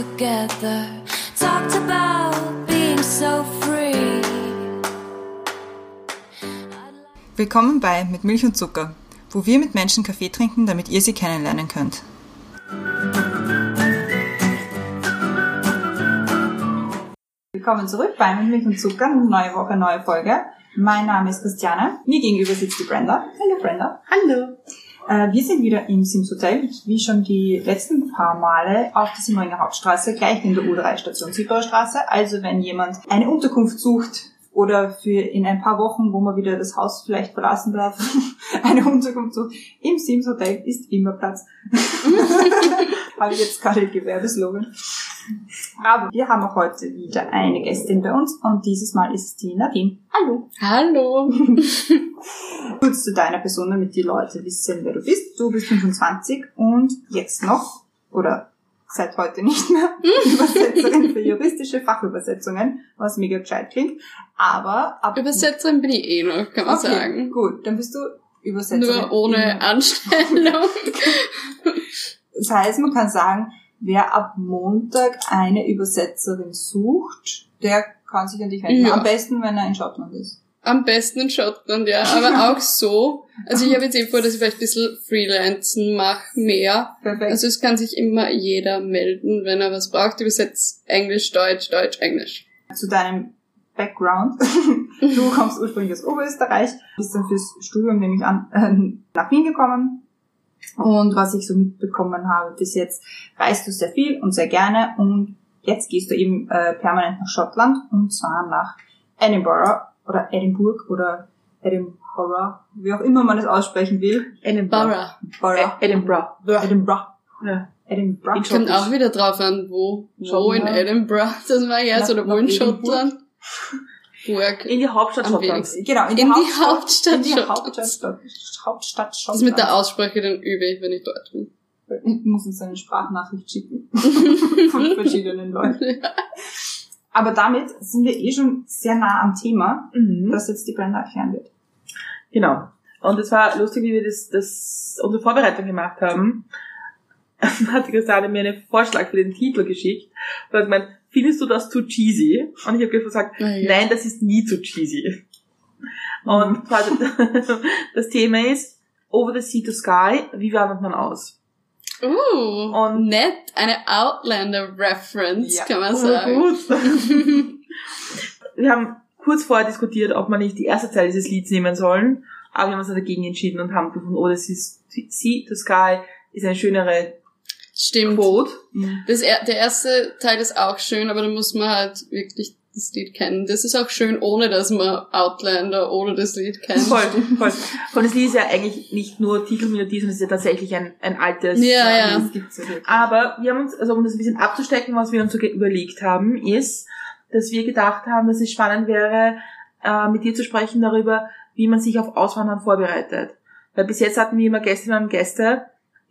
together. Talked about being so free. Willkommen bei Mit Milch und Zucker, wo wir mit Menschen Kaffee trinken, damit ihr sie kennenlernen könnt. Willkommen zurück bei Mit Milch und Zucker, neue Woche, neue Folge. Mein Name ist Christiane, mir gegenüber sitzt die Brenda. Hallo Brenda. Hallo. Äh, wir sind wieder im Sims Hotel, wie schon die letzten paar Male auf der Simmeringer Hauptstraße, gleich in der U3-Station Siebauer Straße. Also wenn jemand eine Unterkunft sucht oder für in ein paar Wochen, wo man wieder das Haus vielleicht verlassen darf, eine Unterkunft sucht, im Sims Hotel ist immer Platz. Habe ich jetzt gerade Gewerbeslogan. Aber wir haben auch heute wieder eine Gästin bei uns und dieses Mal ist es die Nadine. Hallo. Hallo. Kurz zu deiner Person, damit die Leute wissen, wer du bist. Du bist 25 und jetzt noch, oder seit heute nicht mehr, Übersetzerin für juristische Fachübersetzungen, was mega gescheit klingt. Aber ab Übersetzerin bin ich eh noch, kann man okay, sagen. Gut, dann bist du Übersetzerin. Nur ohne Anstellung. Das heißt, man kann sagen, wer ab Montag eine Übersetzerin sucht, der kann sich an dich wenden. Ja. Am besten, wenn er in Schottland ist. Am besten in Schottland, ja. Aber auch so. Also ich habe jetzt eh vor, dass ich vielleicht ein bisschen Freelancen mache, mehr. Perfekt. Also es kann sich immer jeder melden, wenn er was braucht. Übersetzt Englisch, Deutsch, Deutsch, Englisch. zu deinem Background. Du kommst ursprünglich aus Oberösterreich, bist dann fürs Studium nämlich an, äh, nach Wien gekommen. Und was ich so mitbekommen habe bis jetzt, reist du sehr viel und sehr gerne. Und jetzt gehst du eben äh, permanent nach Schottland und zwar nach Edinburgh oder Edinburgh oder Edinburgh, wie auch immer man es aussprechen will. Borough. Borough. Edinburgh. Edinburgh. Ja. Edinburgh. In Kommt auch wieder drauf an, wo. Wo in. Edinburgh das war jetzt oder wo in Edinburgh. Schottland. Burg. In die Hauptstadt Schottlands. Genau, in die, In die Hauptstadt, Hauptstadt in die Schottlands. Hauptstadt, Hauptstadt Das Schottlands. mit der Aussprache, dann übe ich, wenn ich dort bin. Ich muss uns eine Sprachnachricht schicken. Von verschiedenen Leuten. Aber damit sind wir eh schon sehr nah am Thema, Mhm. das jetzt die Brenda erklären wird. Genau. Und es war lustig, wie wir das, das, unsere Vorbereitung gemacht haben. Hat Christiane mir einen Vorschlag für den Titel geschickt. Und hat gemeint, findest du das zu cheesy? Und ich habe gesagt, ja. nein, das ist nie zu cheesy. Und zwar das Thema ist, Over the Sea to Sky, wie wandert man aus? Uh, Und- nett, eine Outlander-Reference, Ja. kann man Oh, sagen. gut. wir haben kurz vorher diskutiert, ob man nicht die erste Zeile dieses Lieds nehmen sollen, aber wir haben uns dagegen entschieden und haben gefunden, oh, das ist Sea to Sky ist eine schönere Stimmt. Quote. Das, er- der erste Teil ist auch schön, aber da muss man halt wirklich das Lied kennen. Das ist auch schön, ohne dass man Outlander ohne das Lied kennt. Voll, voll. Und das Lied ist ja eigentlich nicht nur Titelmelodie, sondern es ist ja tatsächlich ein, ein altes Ja, ja. Das ja. Aber wir haben uns, also um das ein bisschen abzustecken, was wir uns so überlegt haben, ist, dass wir gedacht haben, dass es spannend wäre, äh, mit dir zu sprechen darüber, wie man sich auf Auswandern vorbereitet. Weil bis jetzt hatten wir immer Gästinnen und Gäste,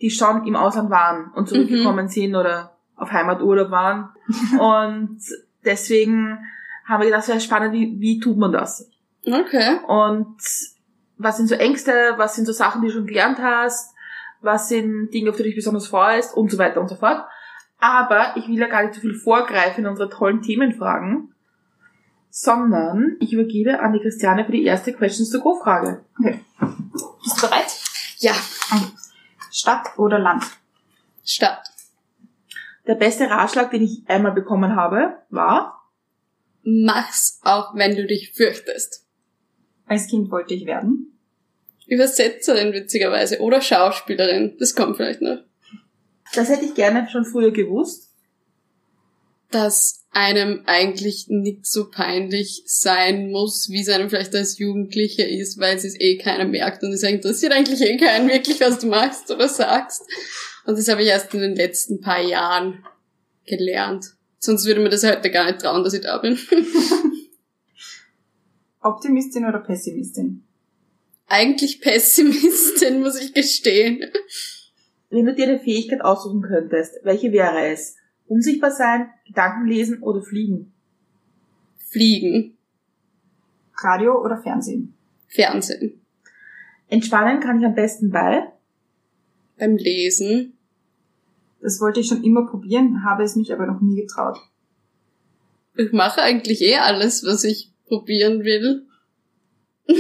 die schon im Ausland waren und zurückgekommen sind oder auf Heimaturlaub waren. und deswegen haben wir gedacht, es wäre spannend, wie, wie tut man das? Okay. Und was sind so Ängste, was sind so Sachen, die du schon gelernt hast, was sind Dinge, auf die du dich besonders freust und so weiter und so fort. Aber ich will ja gar nicht zu viel vorgreifen in unsere tollen Themenfragen, sondern ich übergebe an die Christiane für die erste Questions to Go Frage. Bist du bereit? Ja, Stadt oder Land? Stadt. Der beste Ratschlag, den ich einmal bekommen habe, war, Mach's auch, wenn du dich fürchtest. Als Kind wollte ich werden. Übersetzerin witzigerweise oder Schauspielerin. Das kommt vielleicht noch. das hätte ich gerne schon früher gewusst. Dass einem eigentlich nicht so peinlich sein muss, wie es einem vielleicht als Jugendlicher ist, weil es es eh keiner merkt und es interessiert eigentlich eh keinen wirklich, was du machst oder sagst. Und das habe ich erst in den letzten paar Jahren gelernt. Sonst würde mir das heute gar nicht trauen, dass ich da bin. Optimistin oder Pessimistin? eigentlich Pessimistin, muss ich gestehen. Wenn du dir eine Fähigkeit aussuchen könntest, welche wäre es? Unsichtbar sein, Gedanken lesen oder fliegen? Fliegen. Radio oder Fernsehen? Das wollte ich schon immer probieren, habe es mich aber noch nie getraut. Ich mache eigentlich eh alles, was ich probieren will.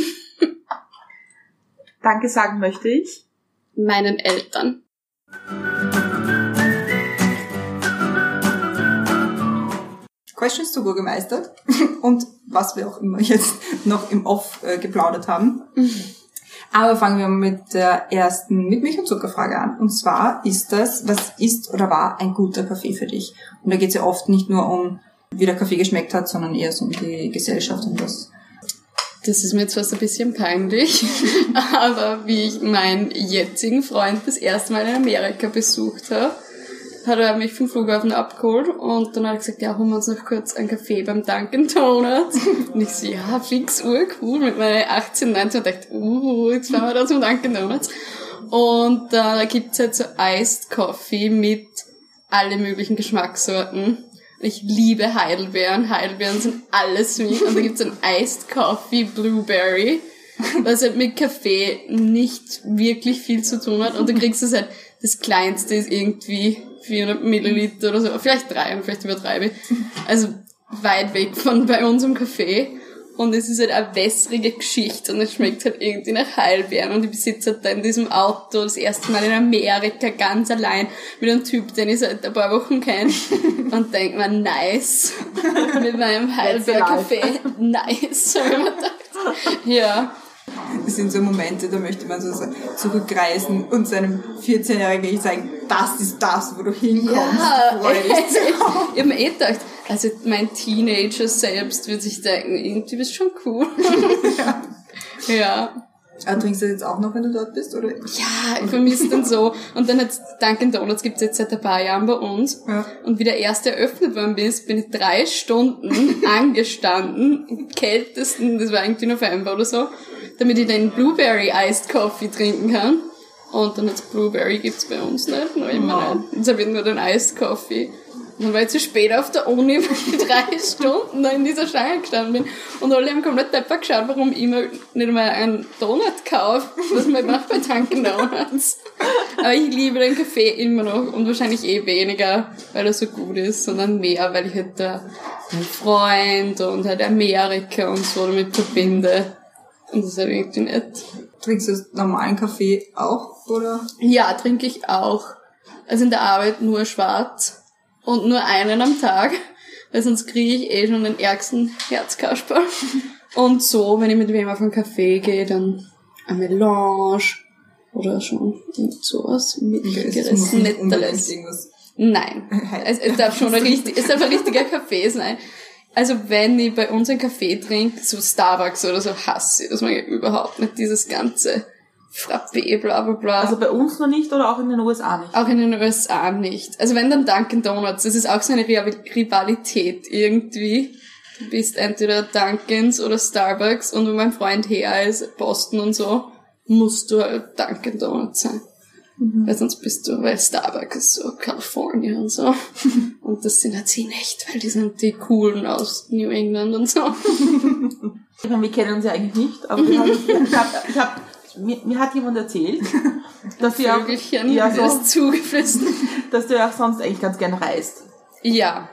Danke sagen möchte ich. Meinen Eltern. Questions to Go gemeistert und was wir auch immer jetzt noch im Off äh, geplaudert haben. Aber fangen wir mit der ersten mit Milch und Zuckerfrage an. Und zwar ist das, was ist oder war ein guter Kaffee für dich? Und da geht es ja oft nicht nur um, wie der Kaffee geschmeckt hat, sondern eher so um die Gesellschaft und das. Das ist mir jetzt fast ein bisschen peinlich, aber wie ich meinen jetzigen Freund das erste Mal in Amerika besucht habe, hat er mich vom Flughafen abgeholt und dann hat er gesagt, ja, holen wir uns noch kurz einen Kaffee beim Dunkin' Donuts. Und ich so, ja, fix urcool mit meinen 18, 19 und dachte, uh, jetzt fahren wir da zum Dunkin' Donuts. Und äh, da gibt's halt so Iced Coffee mit alle möglichen Geschmackssorten. Ich liebe Heidelbeeren. Heidelbeeren sind alles für mich. Und da gibt's ein Iced Coffee Blueberry, was halt mit Kaffee nicht wirklich viel zu tun hat. Und du kriegst es halt, das kleinste ist irgendwie 400 Milliliter oder so. Vielleicht drei, vielleicht übertreibe ich. Also weit weg von bei unserem Kaffee. Und es ist halt eine wässrige Geschichte und es schmeckt halt irgendwie nach Heidelbeeren. Und ich besitze halt da in diesem Auto das erste Mal in Amerika ganz allein mit einem Typ, den ich seit ein paar Wochen kenne. Und denk mir, nice. mit meinem Heidelbeer-Kaffee. Nice. Hab ich mir gedacht. Ja. Das sind so Momente, da möchte man so zurückreisen und seinem 14-jährigen Ich sagen, das ist das, wo du hinkommst. Ja, Freu dich ich hab mir eh gedacht, also mein Teenager selbst wird sich denken, irgendwie bist du schon cool. ja. Ah, trinkst du das jetzt auch noch, wenn du dort bist? Oder? Ja, ich vermisse den so. Und dann hat Dunkin' Donuts gibt's jetzt seit ein paar Jahren bei uns. Ja. Und wie der erste eröffnet worden ist, bin ich drei Stunden angestanden, im kältesten, das war irgendwie November oder so, damit ich den Blueberry Iced Coffee trinken kann. Und dann hat's Blueberry gibt's bei uns nicht, noch immer nicht. Jetzt habe ich nur den Iced Coffee. Und dann war ich zu spät auf der Uni, weil ich drei Stunden in dieser Schlange gestanden bin. Und alle haben komplett deppert geschaut, warum ich mir nicht mal einen Donut kaufe, was man macht bei Dunkin' Donuts. Aber ich liebe den Kaffee immer noch und wahrscheinlich eh weniger, weil er so gut ist, sondern mehr, weil ich halt da meinen Freund und halt Amerika und so damit verbinde. Und das ist halt irgendwie nett. Trinkst du normalen Kaffee auch, oder? Ja, trinke ich auch. Also in der Arbeit nur schwarz und nur einen am Tag, weil sonst kriege ich eh schon den ärgsten Herzkasperl. Und so, wenn ich mit wem auf einen Kaffee gehe, dann ein Melange oder schon sowas mitgerissen. Nein, es, es darf schon ein richtig, es darf ein richtiger Kaffee sein. Also wenn ich bei uns einen Kaffee trinke, so Starbucks oder so, hasse ich. Das mag ich überhaupt nicht, dieses ganze Frappé, bla bla bla. Also bei uns noch nicht oder auch in den USA nicht? Auch in den USA nicht. Also wenn dann Dunkin' Donuts, das ist auch so eine Rival- Rivalität irgendwie. Du bist entweder Dunkin's oder Starbucks und wenn mein Freund her ist, Boston und so, musst du halt Dunkin' Donuts sein. Weil sonst bist du, weil Starbucks ist so California und so. Und das sind halt sie nicht, weil die sind die coolen aus New England und so. Ich meine, wir kennen uns ja eigentlich nicht, aber wir haben, ich hab, ich hab, mir, mir hat jemand erzählt, dass du, Vögelchen, ja, so, zugeflüstert. dass du ja auch sonst eigentlich ganz gern reist. Ja,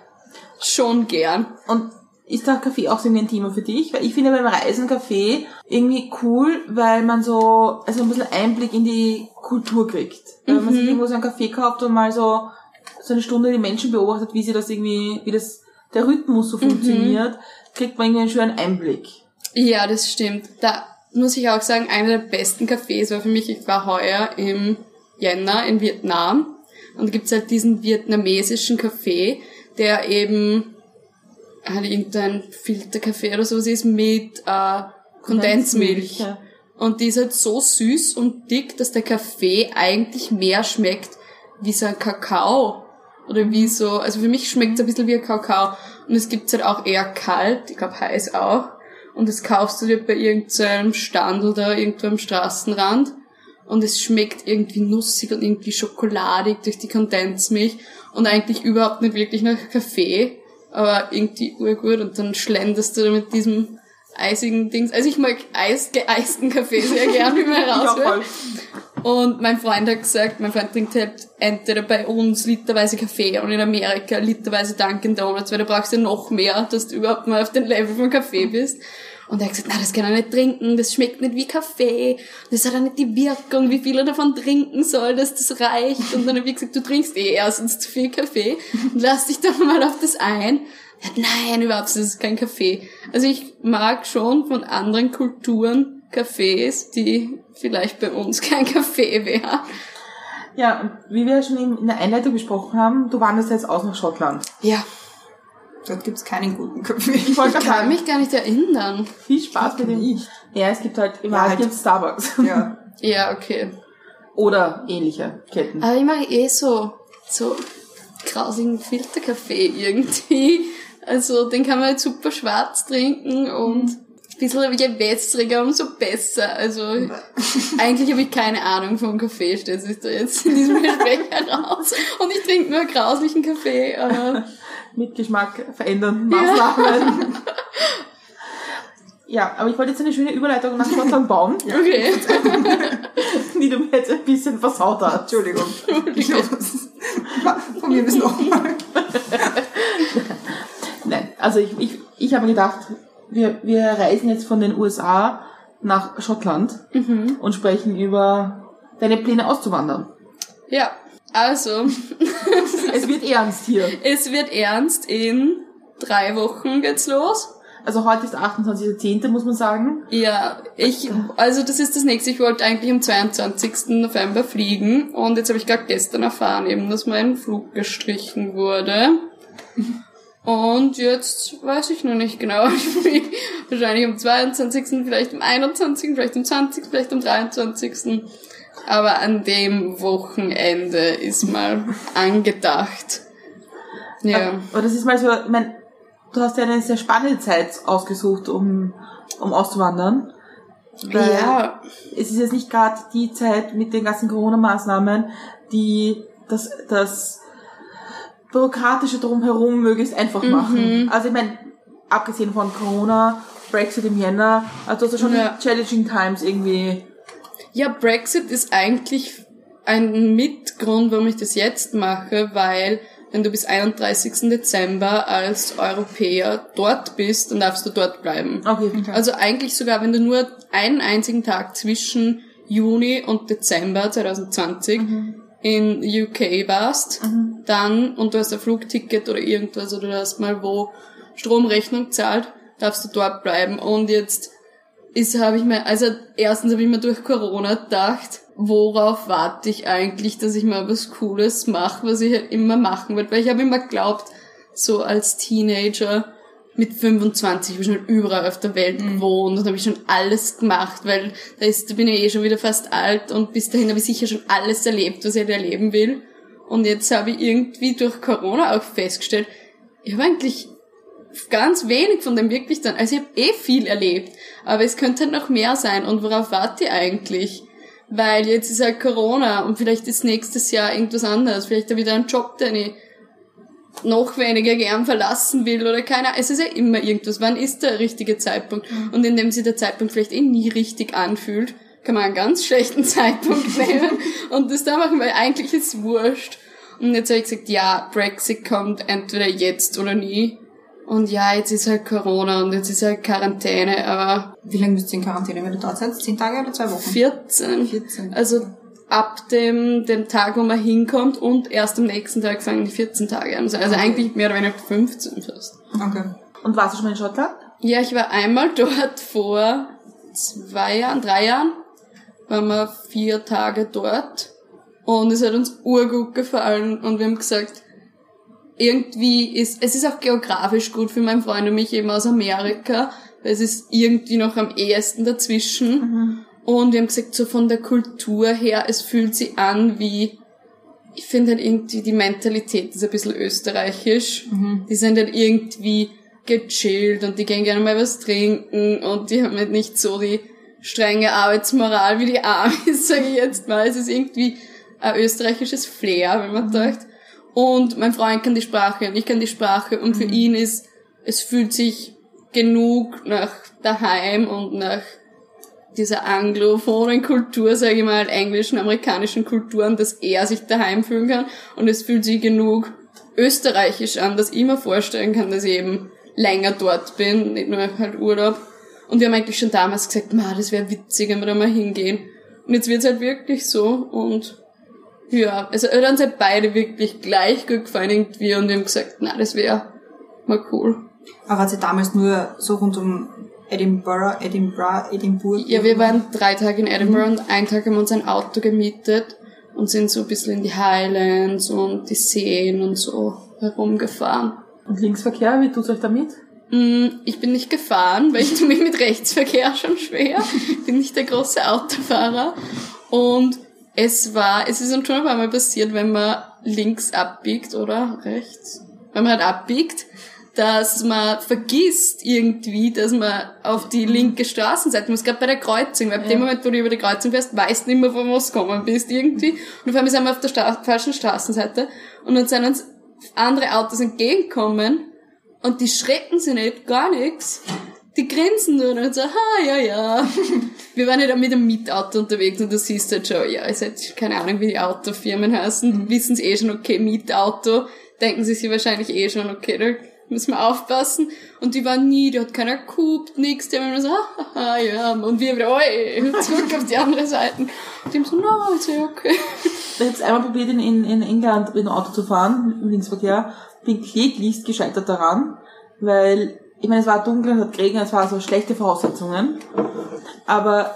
schon gern. Und ist der Kaffee auch so irgendwie ein Thema für dich? Weil ich finde beim Reisen Kaffee irgendwie cool, weil man so also ein bisschen Einblick in die Kultur kriegt. Wenn man sich irgendwo so einen Kaffee kauft und mal so, so eine Stunde die Menschen beobachtet, wie sie das irgendwie, wie das der Rhythmus so funktioniert, kriegt man irgendwie einen schönen Einblick. Ja, das stimmt. Da muss ich auch sagen, einer der besten Cafés war für mich, ich war heuer im Jänner in Vietnam und gibt's halt diesen vietnamesischen Kaffee, der eben halt irgendein Filterkaffee oder sowas ist mit äh, Kondensmilch. Ja. Und die ist halt so süß und dick, dass der Kaffee eigentlich mehr schmeckt wie so ein Kakao. Oder wie so, also für mich schmeckt es ein bisschen wie ein Kakao. Und es gibt's halt auch eher kalt, ich glaube heiß auch. Und das kaufst du dir bei irgendeinem Stand oder irgendwo am Straßenrand. Und es schmeckt irgendwie nussig und irgendwie schokoladig durch die Kondensmilch. Und eigentlich überhaupt nicht wirklich nach Kaffee. Aber irgendwie urgut. Und dann schlenderst du da mit diesem eisigen Dings. Also ich mag Eis, geeisten Kaffee sehr gern, wie man raushört. voll. Und mein Freund hat gesagt, mein Freund trinkt halt entweder bei uns literweise Kaffee und in Amerika literweise Dunkin' Donuts, weil du brauchst ja noch mehr, dass du überhaupt mal auf den Level von Kaffee bist. Und er hat gesagt, na, das kann er nicht trinken, das schmeckt nicht wie Kaffee, das hat auch nicht die Wirkung, wie viel er davon trinken soll, dass das reicht. Und dann habe ich gesagt, du trinkst eh erstens zu viel Kaffee und lass dich doch mal auf das ein. Er hat, nein, überhaupt, das ist kein Kaffee. Also ich mag schon von anderen Kulturen Kaffees, die vielleicht bei uns kein Kaffee wären. Ja, und wie wir schon in der Einleitung besprochen haben, du wanderst jetzt aus nach Schottland. Ja, Dort gibt's keinen guten Kaffee. Ich ich kann mich gar nicht erinnern. viel Spaß mit dem. nicht. Ja, es gibt halt, im Ja, halt. gibt's Starbucks. Ja. Ja, okay. Oder ähnliche Ketten. Aber ich mag eh so, so grausigen Filterkaffee irgendwie. Also den kann man halt super schwarz trinken und ein bisschen je wässriger, umso besser. Also eigentlich habe ich keine Ahnung vom Kaffee, stellt sich da jetzt in diesem Gespräch heraus. Und ich trinke nur grauslichen Kaffee. Aber Mit Geschmack verändernden Maßnahmen. ja, aber ich wollte jetzt eine schöne Überleitung nach Schottland bauen, okay. die du mir jetzt ein bisschen versaut hast. Entschuldigung. Ich das ist- Von mir bis nochmal. Nein, also ich, ich, ich habe gedacht, wir, wir reisen jetzt von den USA nach Schottland und sprechen über deine Pläne auszuwandern. Ja, also Es wird ernst hier. es wird ernst. In drei Wochen geht's los. Also heute ist der 28.10., muss man sagen. Ja, ich, also das ist das nächste. Ich wollte eigentlich am 22. November fliegen und jetzt habe ich gerade gestern erfahren, eben, dass mein Flug gestrichen wurde. Und jetzt weiß ich noch nicht genau. Ich fliege wahrscheinlich am 22., vielleicht am 21., vielleicht am 20., vielleicht am 23. Aber an dem Wochenende ist mal angedacht. Ja. Aber das ist mal so, ich mein, du hast ja eine sehr spannende Zeit ausgesucht, um, um auszuwandern. Weil Ja, Es ist jetzt nicht gerade die Zeit mit den ganzen Corona-Maßnahmen, die das, das bürokratische drumherum möglichst einfach machen. Also ich meine, abgesehen von Corona, Brexit im Jänner, also das ist schon Ja. challenging times irgendwie. Ja, Brexit ist eigentlich ein Mitgrund, warum ich das jetzt mache, weil wenn du bis 31. Dezember als Europäer dort bist, dann darfst du dort bleiben. Okay. Also eigentlich sogar, wenn du nur einen einzigen Tag zwischen Juni und Dezember 2020 in UK warst, dann, und du hast ein Flugticket oder irgendwas, oder du hast mal wo Stromrechnung zahlt, darfst du dort bleiben. Und jetzt ist, habe ich mir, also erstens habe ich mir durch Corona gedacht, worauf warte ich eigentlich, dass ich mal was Cooles mache, was ich halt immer machen wollte. Weil ich habe immer geglaubt, so als Teenager mit 25 habe ich schon überall auf der Welt gewohnt und habe ich schon alles gemacht, weil da, ist, da bin ich eh schon wieder fast alt und bis dahin habe ich sicher schon alles erlebt, was ich halt erleben will. Und jetzt habe ich irgendwie durch Corona auch festgestellt, ich habe eigentlich ganz wenig von dem wirklich dann. Also ich habe eh viel erlebt, aber es könnte halt noch mehr sein. Und worauf warte ich eigentlich? Weil jetzt ist halt Corona und vielleicht ist nächstes Jahr irgendwas anderes. Vielleicht da einen Job, den ich noch weniger gern verlassen will oder keine Ahnung. Es ist ja immer irgendwas. Wann ist der richtige Zeitpunkt? Und indem sich der Zeitpunkt vielleicht eh nie richtig anfühlt, kann man einen ganz schlechten Zeitpunkt nehmen und das da machen, weil eigentlich ist es wurscht. Und jetzt habe ich gesagt, ja, Brexit kommt entweder jetzt oder nie. Und ja, jetzt ist halt Corona und jetzt ist halt Quarantäne, aber Wie lange müsst ihr in Quarantäne, wenn du dort seid? Zehn Tage oder zwei Wochen? 14. 14. Also ab dem, dem Tag, wo man hinkommt und erst am nächsten Tag fangen die 14 Tage an. Also, also Okay. eigentlich mehr oder weniger 15 fast. Okay. Und warst du schon mal in Schottland? Ja, ich war einmal dort vor zwei Jahren, drei Jahren. Waren wir vier Tage dort. Und es hat uns urgut gefallen. Und wir haben gesagt, irgendwie ist, es ist auch geografisch gut für meinen Freund und mich eben aus Amerika, weil es ist irgendwie noch am ehesten dazwischen. Und wir haben gesagt, so von der Kultur her, es fühlt sich an wie, ich finde halt irgendwie die Mentalität ist ein bisschen österreichisch. Die sind halt irgendwie gechillt und die gehen gerne mal was trinken und die haben halt nicht so die strenge Arbeitsmoral wie die Amis, sage ich jetzt mal. Es ist irgendwie ein österreichisches Flair, wenn man sagt. Und mein Freund kann die Sprache und ich kann die Sprache und für ihn ist, es fühlt sich genug nach daheim und nach dieser anglophonen Kultur, sage ich mal, englischen, amerikanischen Kulturen, dass er sich daheim fühlen kann. Und es fühlt sich genug österreichisch an, dass ich mir vorstellen kann, dass ich eben länger dort bin, nicht nur halt Urlaub. Und wir haben eigentlich schon damals gesagt, ma, das wäre witzig, wenn wir da mal hingehen. Und jetzt wird's halt wirklich so und ja, also uns halt beide wirklich gleich gut gefallen irgendwie und wir haben gesagt, na, das wäre mal cool. Aber hat sie damals nur so rund um Edinburgh, Edinburgh, Edinburgh? Ja, wir waren drei Tage in Edinburgh und einen Tag haben wir uns ein Auto gemietet und sind so ein bisschen in die Highlands und die Seen und so herumgefahren. Und Linksverkehr, wie tut's euch damit? Mm, Ich bin nicht gefahren, weil ich tue mich mit Rechtsverkehr schon schwer. bin nicht der große Autofahrer. Und es war, es ist uns schon ein paar Mal passiert, wenn man links abbiegt oder? Rechts, wenn man halt abbiegt, dass man vergisst irgendwie, dass man auf die linke Straßenseite muss, gerade bei der Kreuzung, weil ab dem Moment, wo du über die Kreuzung fährst, weißt du nicht mehr, von was du gekommen bist irgendwie. Und auf einmal sind wir auf der Stra falschen Straßenseite. Und dann sind uns andere Autos entgegenkommen und die schrecken sich nicht, gar nichts. Die grinsen nur und so, ha, ja, ja. Wir waren ja mit einem Mietauto unterwegs und du siehst halt schon, ja, ist halt keine Ahnung, wie die Autofirmen heißen, wissen sie eh schon, okay, Mietauto, denken sie sich wahrscheinlich eh schon, okay, da müssen wir aufpassen. Und die waren nie, die hat keiner gehupt, nix, die haben immer so, ha, ha, ja, und wir wieder, oi, zurück auf die andere Seite. Und die haben so, no, ist ja okay. Ich habe einmal probiert, in, in, in England mit dem Auto zu fahren, im Linksverkehr. Bin kläglichst gescheitert daran, weil, ich meine, es war dunkel, es hat geregnet, es waren so schlechte Voraussetzungen. Aber,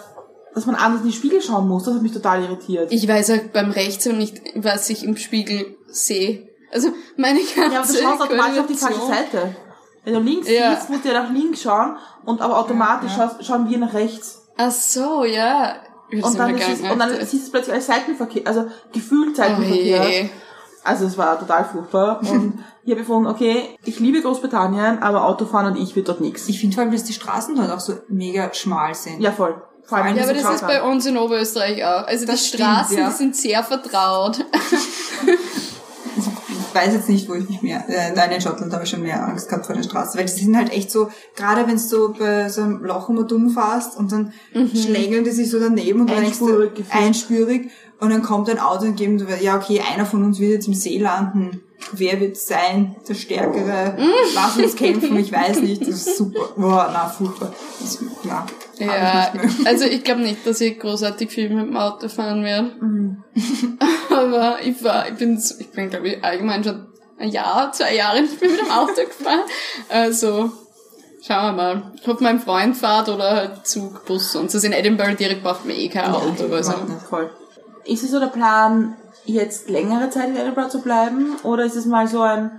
dass man anders in die Spiegel schauen muss, das hat mich total irritiert. Ich weiß auch beim Rechtshören nicht, was ich im Spiegel sehe. Also meine ganze ja, aber du schaust automatisch auf die falsche Seite. Wenn du links Ja. siehst, musst du ja nach links schauen und aber automatisch Schaust, schauen wir nach rechts. Ach so, ja. Und dann, ist es, nicht und dann siehst du es plötzlich als Seitenverkehr, also gefühlt Oh Seitenverkehr. Also es war total furchtbar. Und ich habe gefunden, okay, ich liebe Großbritannien, aber Autofahren und ich wird dort nichts. Ich finde vor allem, dass die Straßen dort auch so mega schmal sind. Ja, voll. Vor allem, Ja, aber das ist bei uns in Oberösterreich auch. Also die Das stimmt, Straßen, ja. die sind sehr vertraut. Ich weiß jetzt nicht, wo ich mich mehr, äh, nein, in Schottland habe ich schon mehr Angst gehabt vor der Straße, weil die sind halt echt so, gerade wenn du bei so einem Loch immer dumm fährst und dann schlägeln die sich so daneben und dann denkst du, einspürig und dann kommt ein Auto und geben, ja okay, einer von uns wird jetzt im See landen. Wer wird sein, der Stärkere? Lass uns kämpfen, ich weiß nicht. Das ist super. Boah, na, furchtbar. Das, ja, Ja, also ich glaube nicht, dass ich großartig viel mit dem Auto fahren werde. Mhm. Aber ich war, ich bin, ich bin glaube ich allgemein schon ein Jahr, zwei Jahre nicht mehr mit dem Auto gefahren. Also schauen wir mal. Ich hoffe, mein Freund fährt oder halt Zug, Bus und so. In Edinburgh direkt braucht man eh kein Auto. Also. Voll. Ist es so der Plan, jetzt längere Zeit in Edinburgh zu bleiben? Oder ist es mal so ein,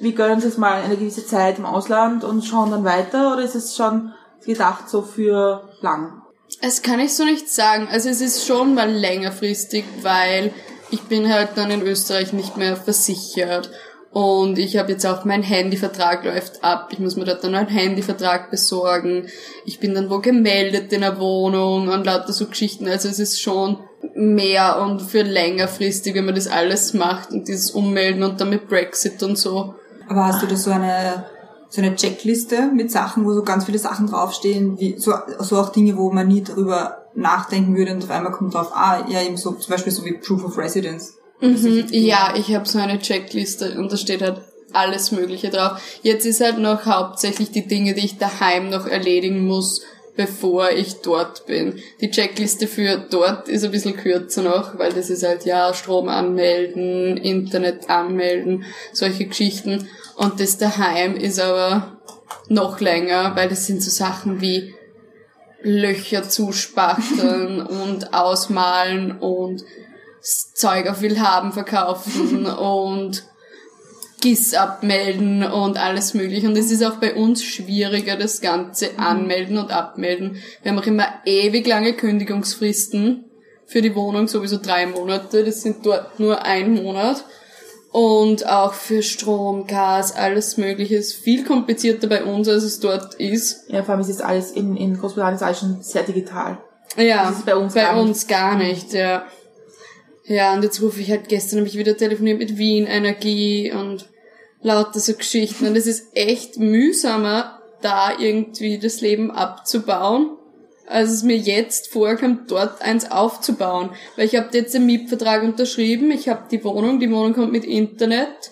wir gönnen uns jetzt mal eine gewisse Zeit im Ausland und schauen dann weiter? Oder ist es schon gedacht so für lang? Das kann ich so nicht sagen. Also es ist schon mal längerfristig, weil ich bin halt dann in Österreich nicht mehr versichert. Und ich habe jetzt auch mein Handyvertrag läuft ab. Ich muss mir dort dann einen Handyvertrag besorgen. Ich bin dann wo gemeldet in der Wohnung und lauter so Geschichten. Also es ist schon mehr und für längerfristig, wenn man das alles macht und dieses Ummelden und dann mit Brexit und so. Aber hast du da so eine, so eine Checkliste mit Sachen, wo so ganz viele Sachen draufstehen, wie, so, so auch Dinge, wo man nie drüber nachdenken würde und auf einmal kommt drauf, ah, ja, eben so, zum Beispiel so wie Proof of Residence. Mhm, ja, ich habe so eine Checkliste und da steht halt alles Mögliche drauf. Jetzt ist halt noch hauptsächlich die Dinge, die ich daheim noch erledigen muss, bevor ich dort bin. Die Checkliste für dort ist ein bisschen kürzer noch, weil das ist halt ja Strom anmelden, Internet anmelden, solche Geschichten. Und das daheim ist aber noch länger, weil das sind so Sachen wie Löcher zuspachteln und ausmalen und Zeug auf Willhaben verkaufen und GIS abmelden und alles mögliche. Und es ist auch bei uns schwieriger, das Ganze anmelden und abmelden. Wir haben auch immer ewig lange Kündigungsfristen für die Wohnung, sowieso drei Monate. Das sind dort nur ein Monat. Und auch für Strom, Gas, alles mögliche ist viel komplizierter bei uns, als es dort ist. Ja, vor allem ist jetzt alles in, in Großbritannien ist alles schon sehr digital. Ja, Das ist bei uns bei gar nicht. uns gar nicht, ja. Ja, und jetzt rufe ich halt gestern habe ich wieder telefoniert mit Wien Energie und lauter so Geschichten. Und es ist echt mühsamer, da irgendwie das Leben abzubauen, als es mir jetzt vorkommt, dort eins aufzubauen. Weil ich habe jetzt den Mietvertrag unterschrieben, ich habe die Wohnung, die Wohnung kommt mit Internet.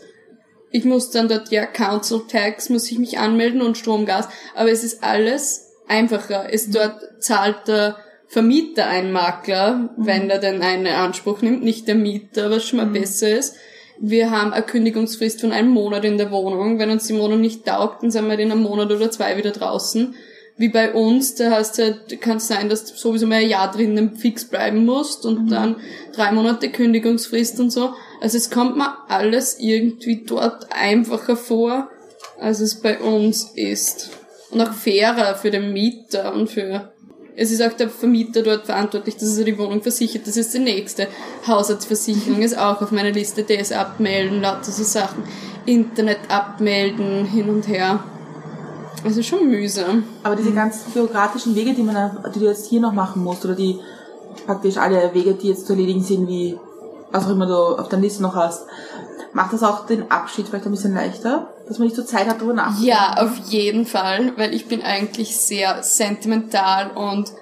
Ich muss dann dort, ja, Council Tax, muss ich mich anmelden und Strom, Gas. Aber es ist alles einfacher. Es dort zahlt der Vermieter einen Makler, wenn er denn einen Anspruch nimmt, nicht der Mieter, was schon mal besser ist. Wir haben eine Kündigungsfrist von einem Monat in der Wohnung. Wenn uns die Wohnung nicht taugt, dann sind wir in einem Monat oder zwei wieder draußen. Wie bei uns, da hast halt, kann es sein, dass du sowieso mal ein Jahr drinnen fix bleiben musst und dann drei Monate Kündigungsfrist und so. Also es kommt mir alles irgendwie dort einfacher vor, als es bei uns ist. Und auch fairer für den Mieter und für es ist auch der Vermieter dort verantwortlich, dass er die Wohnung versichert. Das ist die nächste. Hausarztversicherung ist auch auf meiner Liste. DS abmelden, lauter so Sachen. Internet abmelden, hin und her. Also schon mühsam. Aber diese ganzen bürokratischen Wege, die man, die du jetzt hier noch machen musst, oder die praktisch alle Wege, die jetzt zu erledigen sind, wie was auch immer du auf der Liste noch hast, macht das auch den Abschied vielleicht ein bisschen leichter, dass man nicht so Zeit hat, darüber nachzudenken? Ja, auf jeden Fall, weil ich bin eigentlich sehr sentimental und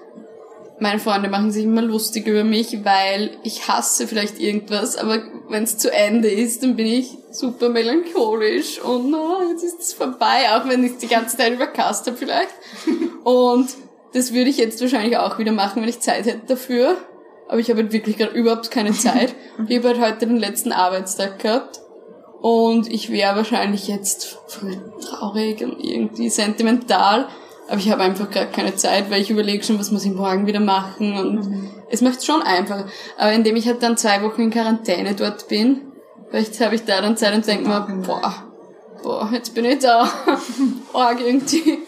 meine Freunde machen sich immer lustig über mich, weil ich hasse vielleicht irgendwas, aber wenn es zu Ende ist, dann bin ich super melancholisch und oh, jetzt ist es vorbei, auch wenn ich die ganze Zeit übercast habe vielleicht. Und das würde ich jetzt wahrscheinlich auch wieder machen, wenn ich Zeit hätte dafür. Aber ich habe halt wirklich gerade überhaupt keine Zeit. Ich habe halt heute den letzten Arbeitstag gehabt. Und ich wäre wahrscheinlich jetzt voll traurig und irgendwie sentimental. Aber ich habe einfach gerade keine Zeit, weil ich überlege schon, was muss ich morgen wieder machen. Und es macht schon einfach. Aber indem ich halt dann zwei Wochen in Quarantäne dort bin, vielleicht habe ich da dann Zeit und denke mir, boah, boah, jetzt bin ich da. Org irgendwie.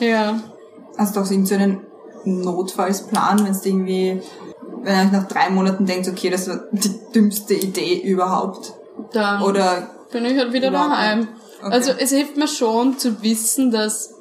Ja. Also doch irgendwie so einen Notfallsplan, wenn es irgendwie, wenn ihr euch nach drei Monaten denkt, okay, das war die dümmste Idee überhaupt. Dann Oder bin ich halt wieder daheim. Okay. Also es hilft mir schon zu wissen, dass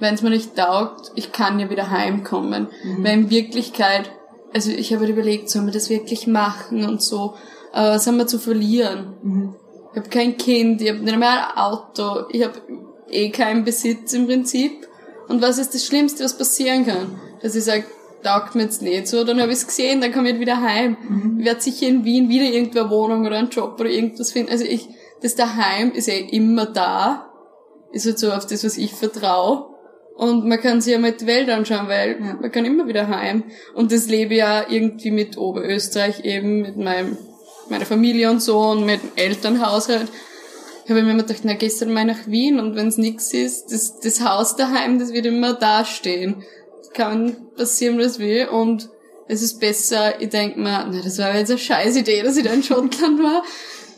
wenn es mir nicht taugt, ich kann ja wieder heimkommen. Mhm. Weil in Wirklichkeit, also ich habe halt überlegt, sollen wir das wirklich machen und so, aber was haben wir zu verlieren? Mhm. Ich habe kein Kind, ich habe nicht einmal ein Auto, ich habe eh keinen Besitz im Prinzip. Und was ist das Schlimmste, was passieren kann? Dass ich sage, taugt mir jetzt nicht so, dann habe ich es gesehen, dann komme ich wieder heim. Mhm. Ich werde sicher in Wien wieder irgendwo eine Wohnung oder einen Job oder irgendwas finden. Also ich, das daheim ist eh immer da. Ist halt so auf das, was ich vertraue. Und man kann sich ja mal die Welt anschauen, weil Ja. man kann immer wieder heim. Und das lebe ja irgendwie mit Oberösterreich eben, mit meinem, meiner Familie und so und mit dem Elternhaushalt. Ich habe mir immer gedacht, na, du mal nach Wien und wenn es nichts ist, das, das Haus daheim, das wird immer dastehen. Kann passieren, was will und es ist besser, ich denk mir, na, das war jetzt eine scheiß Idee, dass ich da in Schottland war,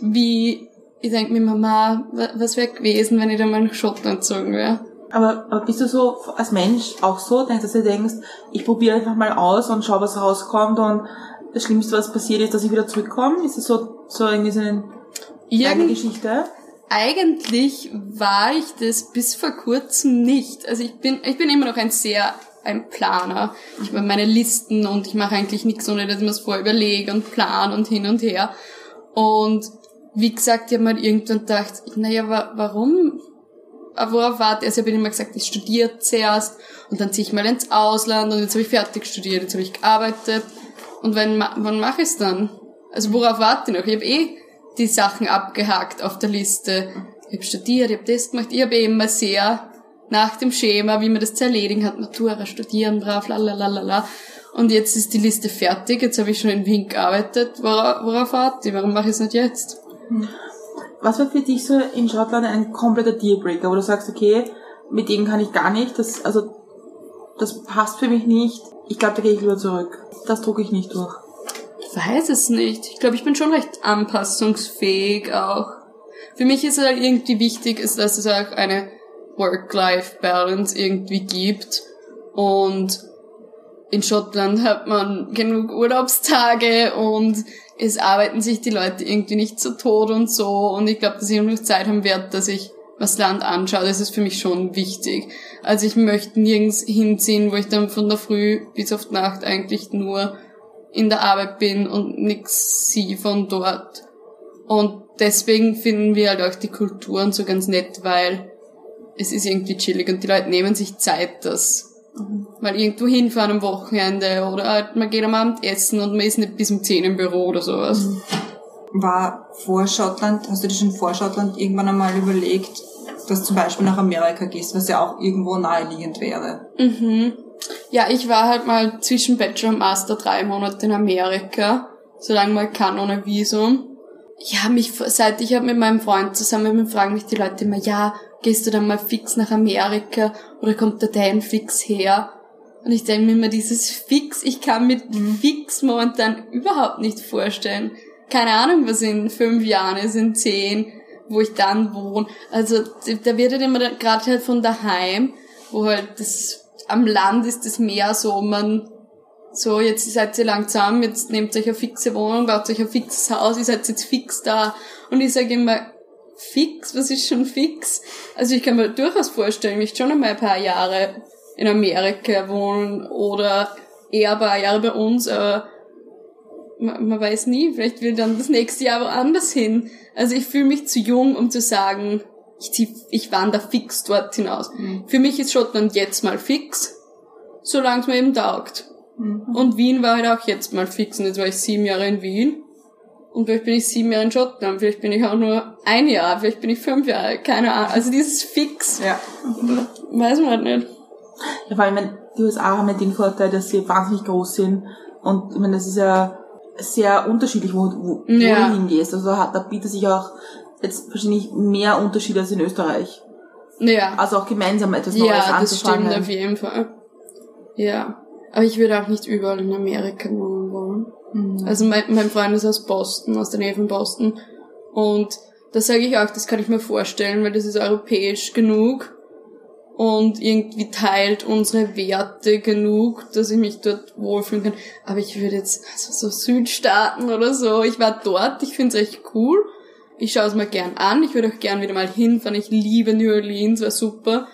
wie, ich denk mir, Mama, wa- was wäre gewesen, wenn ich da mal nach Schottland gezogen wäre? Aber, aber bist du so als Mensch auch so, denkst, dass du denkst, ich probiere einfach mal aus und schau, was rauskommt und das Schlimmste, was passiert ist, dass ich wieder zurückkomme? Ist das so, so irgendwie so eine Irgend, Geschichte? eigentlich war ich das bis vor kurzem nicht. Also ich bin, ich bin immer noch ein sehr ein Planer. Ich habe meine Listen und ich mache eigentlich nichts, ohne dass ich mir das vorher überlege und plan und hin und her. Und wie gesagt, ich habe mir irgendwann gedacht, naja, wa warum? Worauf warte? Also ich habe immer gesagt, ich studiere zuerst und dann ziehe ich mal ins Ausland und jetzt habe ich fertig studiert, jetzt habe ich gearbeitet. Und wenn, wann mache ich es dann? Also worauf warte ich noch? Ich habe eh die Sachen abgehakt auf der Liste. Ich habe studiert, ich habe das gemacht. Ich habe eh immer sehr nach dem Schema, wie man das zu erledigen hat, Matura, studieren, brav, lalalala. Und jetzt ist die Liste fertig, jetzt habe ich schon in Wien gearbeitet. Worauf, worauf warte ich? Warum mache ich es nicht jetzt? Was war für dich so in Schottland ein kompletter Dealbreaker, wo du sagst, okay, mit dem kann ich gar nicht, das, also, das passt für mich nicht, ich glaube, da gehe ich lieber zurück. Das drucke ich nicht durch. Ich weiß es nicht. Ich glaube, ich bin schon recht anpassungsfähig auch. Für mich ist es halt irgendwie wichtig, ist, dass es auch eine Work-Life-Balance irgendwie gibt. Und in Schottland hat man genug Urlaubstage und es arbeiten sich die Leute irgendwie nicht zu Tod und so. Und ich glaube, dass ich genug Zeit haben werde, dass ich was Land anschaue. Das ist für mich schon wichtig. Also ich möchte nirgends hinziehen, wo ich dann von der Früh bis auf die Nacht eigentlich nur in der Arbeit bin und nix sie von dort. Und deswegen finden wir halt auch die Kulturen so ganz nett, weil es ist irgendwie chillig und die Leute nehmen sich Zeit, das Mal irgendwo hinfahren am Wochenende oder halt man geht am Abend essen und man ist nicht bis um 10 im Büro oder sowas. War vor Schottland, hast du dir schon vor Schottland irgendwann einmal überlegt, dass du zum Beispiel nach Amerika gehst, was ja auch irgendwo naheliegend wäre? Mhm. Ja, ich war halt mal zwischen Bachelor und Master drei Monate in Amerika, solange man kann ohne Visum. Ja, mich, seit ich hab mit meinem Freund zusammen bin, fragen mich die Leute immer, ja, gehst du dann mal fix nach Amerika oder kommt der Dan fix her? Und ich denke mir immer, dieses Fix, ich kann mit Fix momentan überhaupt nicht vorstellen. Keine Ahnung, was in fünf Jahren ist, in zehn, wo ich dann wohne. Also da wird halt immer gerade halt von daheim, wo halt das am Land ist das mehr so, man so, jetzt seid ihr lang zusammen, jetzt nehmt euch eine fixe Wohnung, baut euch ein fixes Haus, ihr seid jetzt fix da. Und ich sage immer, fix, was ist schon fix? Also ich kann mir durchaus vorstellen, ich möchte schon einmal ein paar Jahre in Amerika wohnen oder eher ein paar Jahre bei uns, aber man, man weiß nie, vielleicht will dann das nächste Jahr woanders hin. Also ich fühle mich zu jung, um zu sagen, ich, zieh, ich wandere fix dort hinaus. Für mich ist Schottland jetzt mal fix, solange es mir eben taugt. Und Wien war halt auch jetzt mal fix. Und jetzt war ich sieben Jahre in Wien. Und vielleicht bin ich sieben Jahre in Schottland. Vielleicht bin ich auch nur ein Jahr. Vielleicht bin ich fünf Jahre. Keine Ahnung. Also dieses Fix. Ja. Weiß man halt nicht. Ja, vor allem, die USA haben ja den Vorteil, dass sie wahnsinnig groß sind. Und ich meine, das ist ja sehr unterschiedlich, wo, wo, wo Ja. du hingehst. Also da bietet sich auch jetzt wahrscheinlich mehr Unterschiede als in Österreich. Ja. Also auch gemeinsam etwas Neues Ja, das anzufangen. stimmt auf jeden Fall. Ja. Aber ich würde auch nicht überall in Amerika wohnen. Mhm. Also mein, mein Freund ist aus Boston, aus der Nähe von Boston. Und da sage ich auch, das kann ich mir vorstellen, weil das ist europäisch genug und irgendwie teilt unsere Werte genug, dass ich mich dort wohlfühlen kann. Aber ich würde jetzt, also so Südstaaten oder so, ich war dort, ich finde es echt cool. Ich schaue es mir gern an, ich würde auch gern wieder mal hinfahren, ich liebe New Orleans, war super.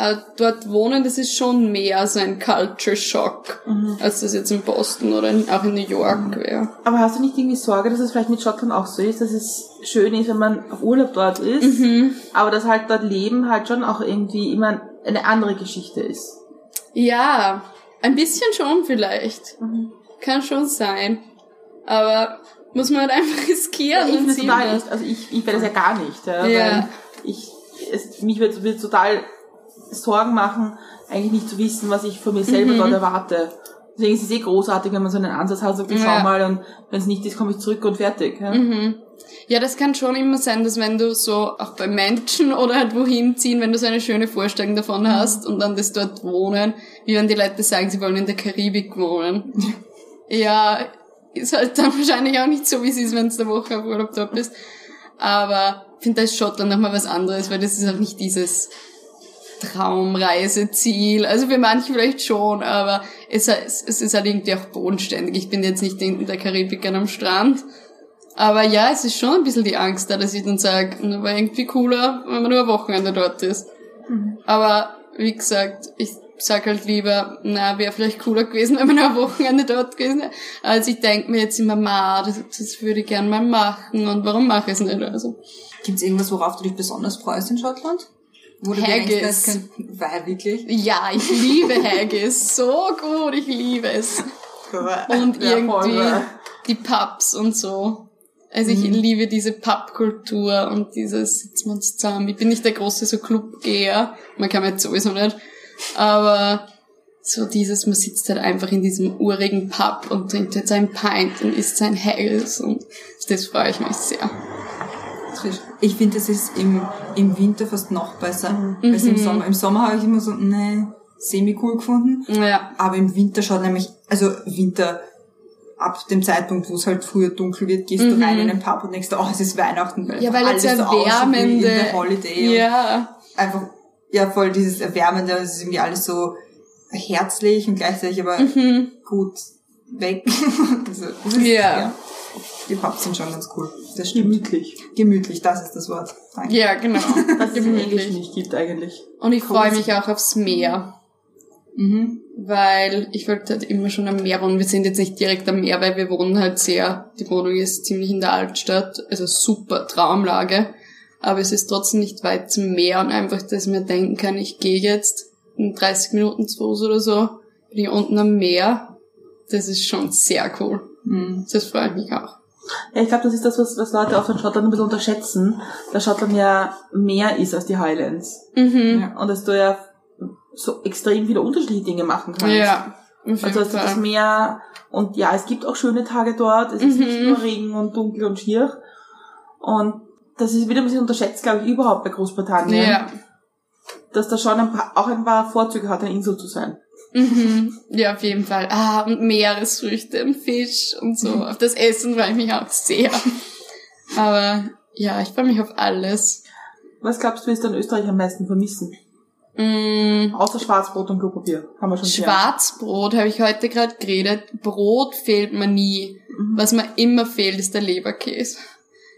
Aber dort wohnen, das ist schon mehr so ein Culture Shock, als das jetzt in Boston oder in, auch in New York wäre. Aber hast du nicht irgendwie Sorge, dass es vielleicht mit Schottland auch so ist, dass es schön ist, wenn man auf Urlaub dort ist, Mhm. aber dass halt dort Leben halt schon auch irgendwie immer eine andere Geschichte ist? Ja, ein bisschen schon vielleicht. Kann schon sein. Aber muss man halt einfach riskieren ich und sehen total echt, also ich, ich werde das ja gar nicht, ja, Ja. weil ich, es, mich wird, wird total Sorgen machen, eigentlich nicht zu wissen, was ich von mir selber Mhm. dort erwarte. Deswegen ist es eh großartig, wenn man so einen Ansatz hat, sagt, ich Ja. schau mal und wenn es nicht ist, komme ich zurück und fertig. Ja? Mhm. Ja, das kann schon immer sein, dass wenn du so auch bei Menschen oder halt wohin ziehen, wenn du so eine schöne Vorstellung davon hast und dann das dort wohnen, wie wenn die Leute sagen, sie wollen in der Karibik wohnen. ja, ist halt dann wahrscheinlich auch nicht so, wie es ist, wenn du eine Woche auf Urlaub dort bist. Aber ich finde, da ist Schottland nochmal was anderes, weil das ist auch nicht dieses Traumreiseziel. Also für manche vielleicht schon, aber es, es es ist halt irgendwie auch bodenständig. Ich bin jetzt nicht in der Karibik an am Strand. Aber ja, es ist schon ein bisschen die Angst da, dass ich dann sage, na, war irgendwie cooler, wenn man nur ein Wochenende dort ist. Aber wie gesagt, ich sag halt lieber, na, wäre vielleicht cooler gewesen, wenn man nur ein Wochenende dort gewesen wäre. Als ich denk mir jetzt immer, ma, das, das würde ich gern mal machen und warum mache ich es nicht? Also, Gibt's irgendwas, worauf du dich besonders freust in Schottland? Wo du Haggis. denkst, könnte, weil wirklich? ja, ich liebe Haggis, so gut, ich liebe es. Und Ja, irgendwie die Pubs und so. Also ich liebe diese Pubkultur und dieses sitzen wir uns zusammen. Ich bin nicht der große so Clubgeher, man kann mir jetzt sowieso nicht, aber so dieses, man sitzt halt einfach in diesem urigen Pub und trinkt jetzt ein Pint und isst sein Haggis und das freue ich mich sehr. Ich finde, das ist im, im Winter fast noch besser Mhm. als im Sommer. Im Sommer habe ich immer so, ne, semi-cool gefunden. Ja, Aber im Winter schaut nämlich, also Winter, ab dem Zeitpunkt, wo es halt früher dunkel wird, gehst du rein in den Pub und denkst, oh, es ist Weihnachten. Mhm. ja weil alles jetzt ein so In der Holiday. ja, einfach, ja, voll dieses Erwärmende, es ist irgendwie alles so herzlich und gleichzeitig aber gut weg. also, ist, Mhm. Ja. Die Pubs sind schon ganz cool. Das stimmt. Gemütlich. Gemütlich, das ist das Wort. Danke. ja, genau. Was es im Englischen Gemütlich. nicht gibt eigentlich. Und ich freue mich auch aufs Meer. Mhm. weil ich wollte halt immer schon am Meer wohnen. Wir sind jetzt nicht direkt am Meer, weil wir wohnen halt sehr, die Wohnung ist ziemlich in der Altstadt, also super Traumlage, aber es ist trotzdem nicht weit zum Meer und einfach, dass ich mir denken kann, ich gehe jetzt in 30 Minuten zu Fuß oder so, bin ich unten am Meer. Das ist schon sehr cool. Mhm. Das freut mich auch. Ja, ich glaube, das ist das, was, was Leute auch von Schottland ein bisschen unterschätzen, dass Schottland ja mehr ist als die Highlands. Mhm. Ja. Und dass du ja so extrem viele unterschiedliche Dinge machen kannst. Ja, Also es ist das. Meer und ja, es gibt auch schöne Tage dort. Es ist nicht Mhm. nur Regen und dunkel und schier. Und das ist wieder ein bisschen unterschätzt, glaube ich, überhaupt bei Großbritannien, Ja. dass da schon ein paar, auch ein paar Vorzüge hat, eine Insel zu sein. Mhm. Ja, auf jeden Fall. Ah, und Meeresfrüchte und Fisch und so. Auf das Essen freue ich mich auch sehr. Aber ja, ich freue mich auf alles. Was glaubst du, ist dann Österreich am meisten vermissen? Mm, Außer Schwarzbrot und Klopapier. Haben wir schon. Schwarzbrot habe ich heute gerade geredet. Brot fehlt mir nie. Was mir immer fehlt, ist der Leberkäse.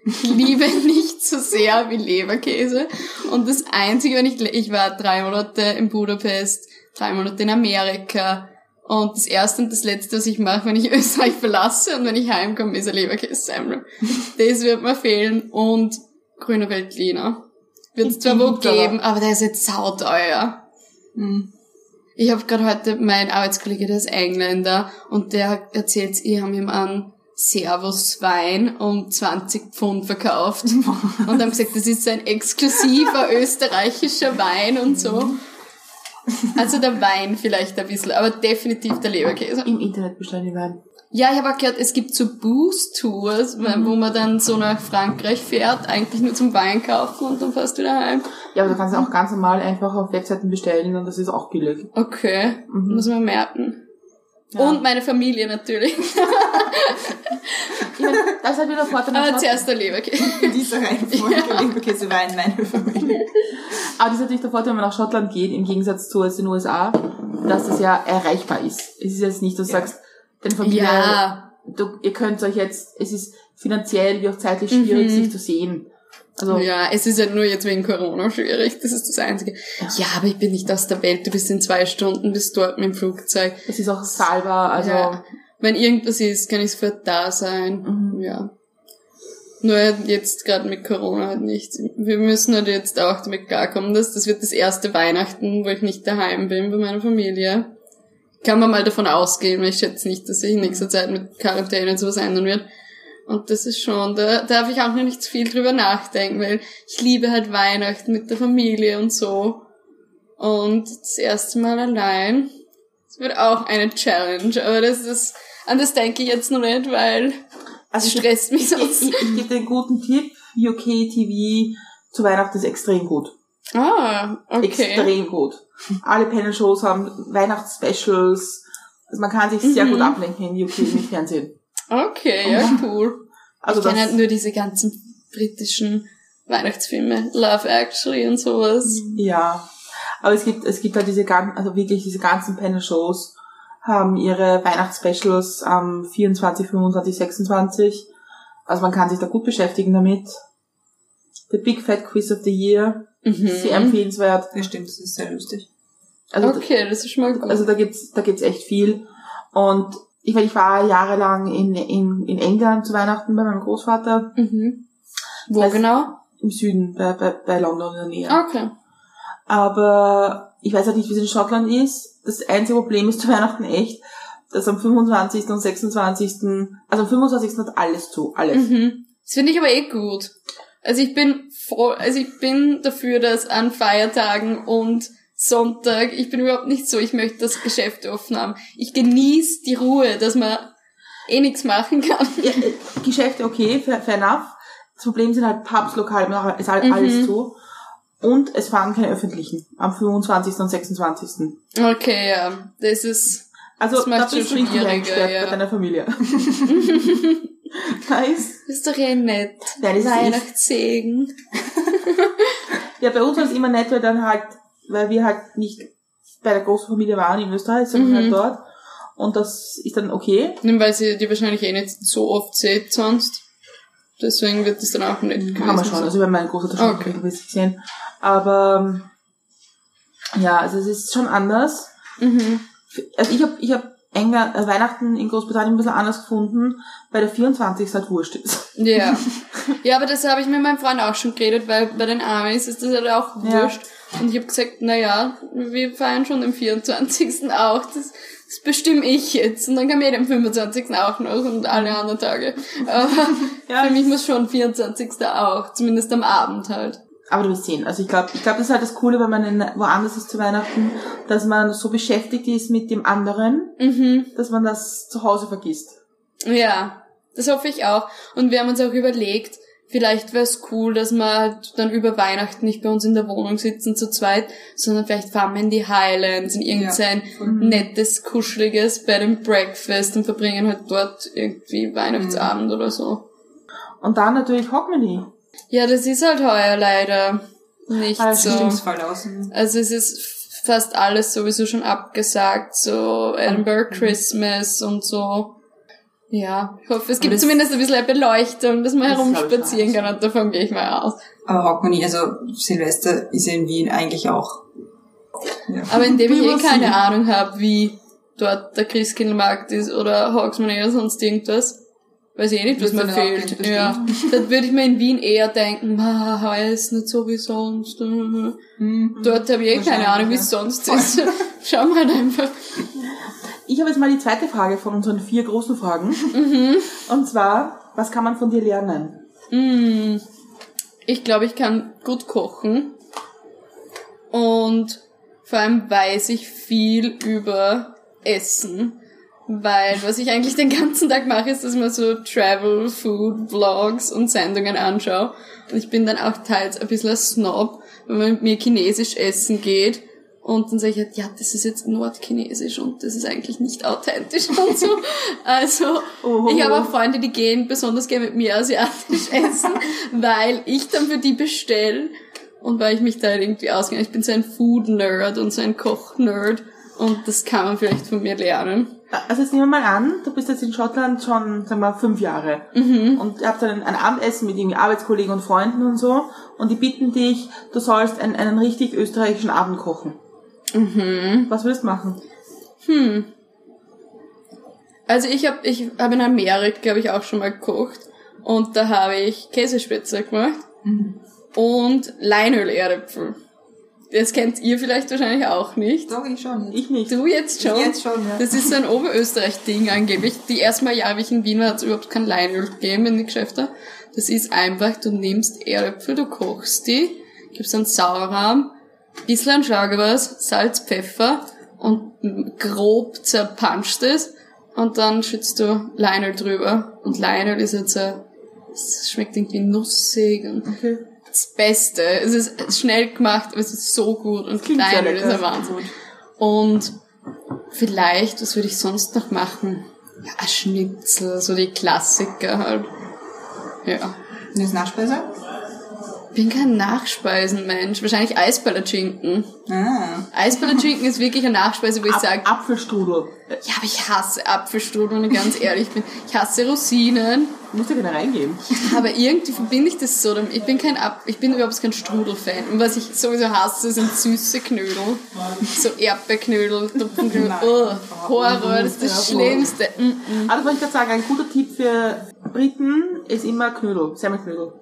Ich liebe nicht so sehr wie Leberkäse. Und das Einzige, wenn ich, ich war drei Monate in Budapest, drei Monate in Amerika. Und das erste und das letzte, was ich mache, wenn ich Österreich verlasse und wenn ich heimkomme, ist ein Leberkäse-Semmel. das wird mir fehlen. Und grüner Veltliner. Wird es zwar in wo Guter. geben, aber der ist jetzt sauteuer. Mhm. Ich habe gerade heute mein Arbeitskollege, der ist Engländer und der erzählt, ihr haben ihm an Servus Wein um 20 Pfund verkauft und haben gesagt, das ist ein exklusiver österreichischer Wein und so. Also der Wein vielleicht ein bisschen, aber definitiv der Leberkäse. Im Internet bestellen die Wein. Ja, ich habe auch gehört, es gibt so Boost-Tours, wo man dann so nach Frankreich fährt, eigentlich nur zum Wein kaufen und dann fährst du wieder heim. Ja, aber du kannst auch ganz normal einfach auf Webseiten bestellen und das ist auch billig. Okay, Mhm. muss man merken. Ja. Und meine Familie natürlich. Ich meine, das ist halt wieder der Vorteil. Aber zuerst der Leberkäse. In dieser Reihenfolge Leberkäse Wein, meine Familie. Aber das ist natürlich der Vorteil, wenn man nach Schottland geht, im Gegensatz zu als den USA, dass das ja erreichbar ist. Es ist jetzt nicht, dass du Ja. sagst, deine Familie, Ja. du, ihr könnt euch jetzt, es ist finanziell wie auch zeitlich schwierig, Mhm. sich zu sehen. Also, Ja, es ist halt nur jetzt wegen Corona schwierig, das ist das Einzige. Ja, aber ich bin nicht aus der Welt, du bist in zwei Stunden, bist dort mit dem Flugzeug. es ist auch zahlbar, also, Ja. Wenn irgendwas ist, kann ich sofort da sein. Mhm. Ja. Nur jetzt gerade mit Corona halt nicht. Wir müssen halt jetzt auch damit klarkommen, dass das wird das erste Weihnachten, wo ich nicht daheim bin bei meiner Familie. Kann man mal davon ausgehen, weil ich schätze nicht, dass sich in nächster Zeit mit Quarantäne und sowas ändern wird. Und das ist schon, da darf ich auch noch nicht zu viel drüber nachdenken, weil ich liebe halt Weihnachten mit der Familie und so. Und das erste Mal allein. Das wird auch eine Challenge, aber das ist, an das denke ich jetzt noch nicht, weil also das ich, stresst mich ich, sonst. ich, ich gebe dir einen guten Tipp, UK TV zu Weihnachten ist extrem gut. Ah, okay. Extrem gut. Alle Panel-Shows haben Weihnachtsspecials, also man kann sich sehr Mhm. gut ablenken in UK mit Fernsehen. Okay, ja, cool. Also ich kenne halt nur diese ganzen britischen Weihnachtsfilme, Love Actually und sowas. Ja, aber es gibt, es gibt halt diese ganzen, also wirklich diese ganzen Panel-Shows haben ihre Weihnachtsspecials am 24, 25, 26. Also man kann sich da gut beschäftigen damit. The Big Fat Quiz of the Year, Mhm. sehr empfehlenswert. Das stimmt, das ist sehr lustig. Also, Okay, das ist schon mal gut. also da gibt's, da gibt's echt viel. Und ich, weil ich war jahrelang in, in, in England zu Weihnachten bei meinem Großvater mhm. Wo Also- genau? im Süden, bei, bei, bei London in der Nähe. Okay. Aber ich weiß halt nicht, wie es in Schottland ist. Das einzige Problem ist zu Weihnachten echt, dass am 25. und 26. Also am 25. hat alles zu, alles. Mhm. Das finde ich aber eh gut. Also ich bin voll, also ich bin dafür, dass an Feiertagen und Sonntag, ich bin überhaupt nicht so, ich möchte das Geschäft offen haben. Ich genieße die Ruhe, dass man eh nichts machen kann. Ja, äh, Geschäfte okay, fair, fair enough. Das Problem sind halt Pubs, Lokale, ist halt Mhm. alles zu. Und es fahren keine öffentlichen am 25. und 26. Okay, ja. Das ist, Also Das macht da bist du richtig eingesperrt ja. bei deiner Familie. nice. das ist doch eh nett. Ist- Weihnachtssegen. Ja, bei uns war es immer nett, weil dann halt, weil wir halt nicht bei der großen Familie waren in Österreich, sondern Mhm. halt dort. Und das ist dann okay. Nimm, Weil sie die wahrscheinlich eh nicht so oft seht sonst. Deswegen wird es dann auch nicht gewesen Haben wir schon. Also wir haben meinen Großvater schon Okay. okay. gesehen. Aber ähm, ja, also es ist schon anders. Mhm. Also ich habe ich hab England, äh, Weihnachten in Großbritannien ein bisschen anders gefunden, weil der 24. halt wurscht ist. Ja. ja, aber das habe ich mit meinem Freund auch schon geredet, weil bei den Amis ist das halt auch Ja. wurscht. Und ich habe gesagt, na ja, wir feiern schon den 24. auch. Das, das bestimme ich jetzt. Und dann kann mir den 25. auch noch und alle anderen Tage. Aber Ja, für mich muss schon 24. auch, zumindest am Abend halt. Aber du wirst sehen. Also ich glaube, ich glaube, das ist halt das Coole, wenn man in, woanders ist zu Weihnachten, dass man so beschäftigt ist mit dem anderen, Mhm. dass man das zu Hause vergisst. Ja, das hoffe ich auch. Und wir haben uns auch überlegt, vielleicht wäre es cool, dass wir halt dann über Weihnachten nicht bei uns in der Wohnung sitzen zu zweit, sondern vielleicht fahren wir in die Highlands, in irgendein nettes, kuscheliges Bed and Breakfast und verbringen halt dort irgendwie Weihnachtsabend oder so. Und dann natürlich Hockmany. Ja, das ist halt heuer leider nicht Ah, so. Also es ist fast alles sowieso schon abgesagt, so Edinburgh Christmas und so. Ja, ich hoffe, es gibt das- zumindest ein bisschen eine Beleuchtung, dass man Das herumspazieren kann und davon gehe ich mal aus. Aber Hockmany, also Silvester ist ja in Wien eigentlich auch. Ja. Aber indem ich eh keine Ahnung habe, wie dort der Christkindlmarkt ist oder Hawksmann oder sonst irgendwas, weiß ich eh nicht, was mir fehlt. gehen, Ja, dann würde ich mir in Wien eher denken, ist nicht so wie sonst. Hm. Dort habe ich eh keine Ahnung, wie es sonst ist. Schauen wir halt einfach. Ich habe jetzt mal die zweite Frage von unseren vier großen Fragen. Und zwar, was kann man von dir lernen? Mm, ich glaube, ich kann gut kochen. Und vor allem weiß ich viel über Essen. Weil was ich eigentlich den ganzen Tag mache, ist, dass ich mir so Travel, Food, Vlogs und Sendungen anschaue. Und ich bin dann auch teils ein bisschen ein Snob, wenn man mit mir chinesisch essen geht. Und dann sage ich halt, ja, das ist jetzt nordchinesisch und das ist eigentlich nicht authentisch und so. Also, Oh. ich habe auch Freunde, die gehen besonders gerne mit mir asiatisch essen, weil ich dann für die bestelle und weil ich mich da irgendwie auskenne. Ich bin so ein Food-Nerd und so ein Koch-Nerd und das kann man vielleicht von mir lernen. Also jetzt nehmen wir mal an, du bist jetzt in Schottland schon, sagen wir, fünf Jahre. Und ihr habt dann ein Abendessen mit irgendwie Arbeitskollegen und Freunden und so. Und die bitten dich, du sollst einen, einen richtig österreichischen Abend kochen. Was würdest du machen? Also ich habe ich hab in Amerika, glaube ich, auch schon mal gekocht und da habe ich Käsespitze gemacht und Leinöl-Erdäpfel. Das kennt ihr vielleicht wahrscheinlich auch nicht. Doch, ich schon. Ich nicht. Du jetzt schon? Jetzt schon, ja. Das ist so ein Oberösterreich-Ding angeblich. Die ersten Mal Jahre, wie ich in Wien war, hat es überhaupt kein Leinöl gegeben in die Geschäfte. Das ist einfach, du nimmst Erdäpfel, du kochst die, gibst einen Sauerrahm, bisschen an Schaugewas, Salz, Pfeffer und grob zerpanscht es und dann schützt du Leinöl drüber. Und Leinöl ist jetzt so, es schmeckt irgendwie nussig und Okay. Das Beste. Es ist schnell gemacht, aber es ist so gut und Klingt sehr Leinöl ist ein Wahnsinn. Und vielleicht, was würde ich sonst noch machen? Ja, ein Schnitzel, so die Klassiker halt. Ja. Und das Nachspeise? Bin kein Nachspeisenmensch. Wahrscheinlich Eisballerschinken. Ah. Eisballerschinken ist wirklich eine Nachspeise, wo ich Ab, sage, Apfelstrudel. ja, aber ich hasse Apfelstrudel, wenn ich ganz ehrlich bin. Ich hasse Rosinen. Du musst ja keine reingeben. Aber irgendwie verbinde ich das so. Ich bin kein Ab ich bin überhaupt kein Strudelfan. Und was ich sowieso hasse, sind süße Knödel. So Erdbeerknödel, Tupfenknödel. Oh, Horror, das ist das Schlimmste. Mm -mm. Also wollte ich gerade sagen, ein guter Tipp für Briten ist immer Knödel, Semmelknödel.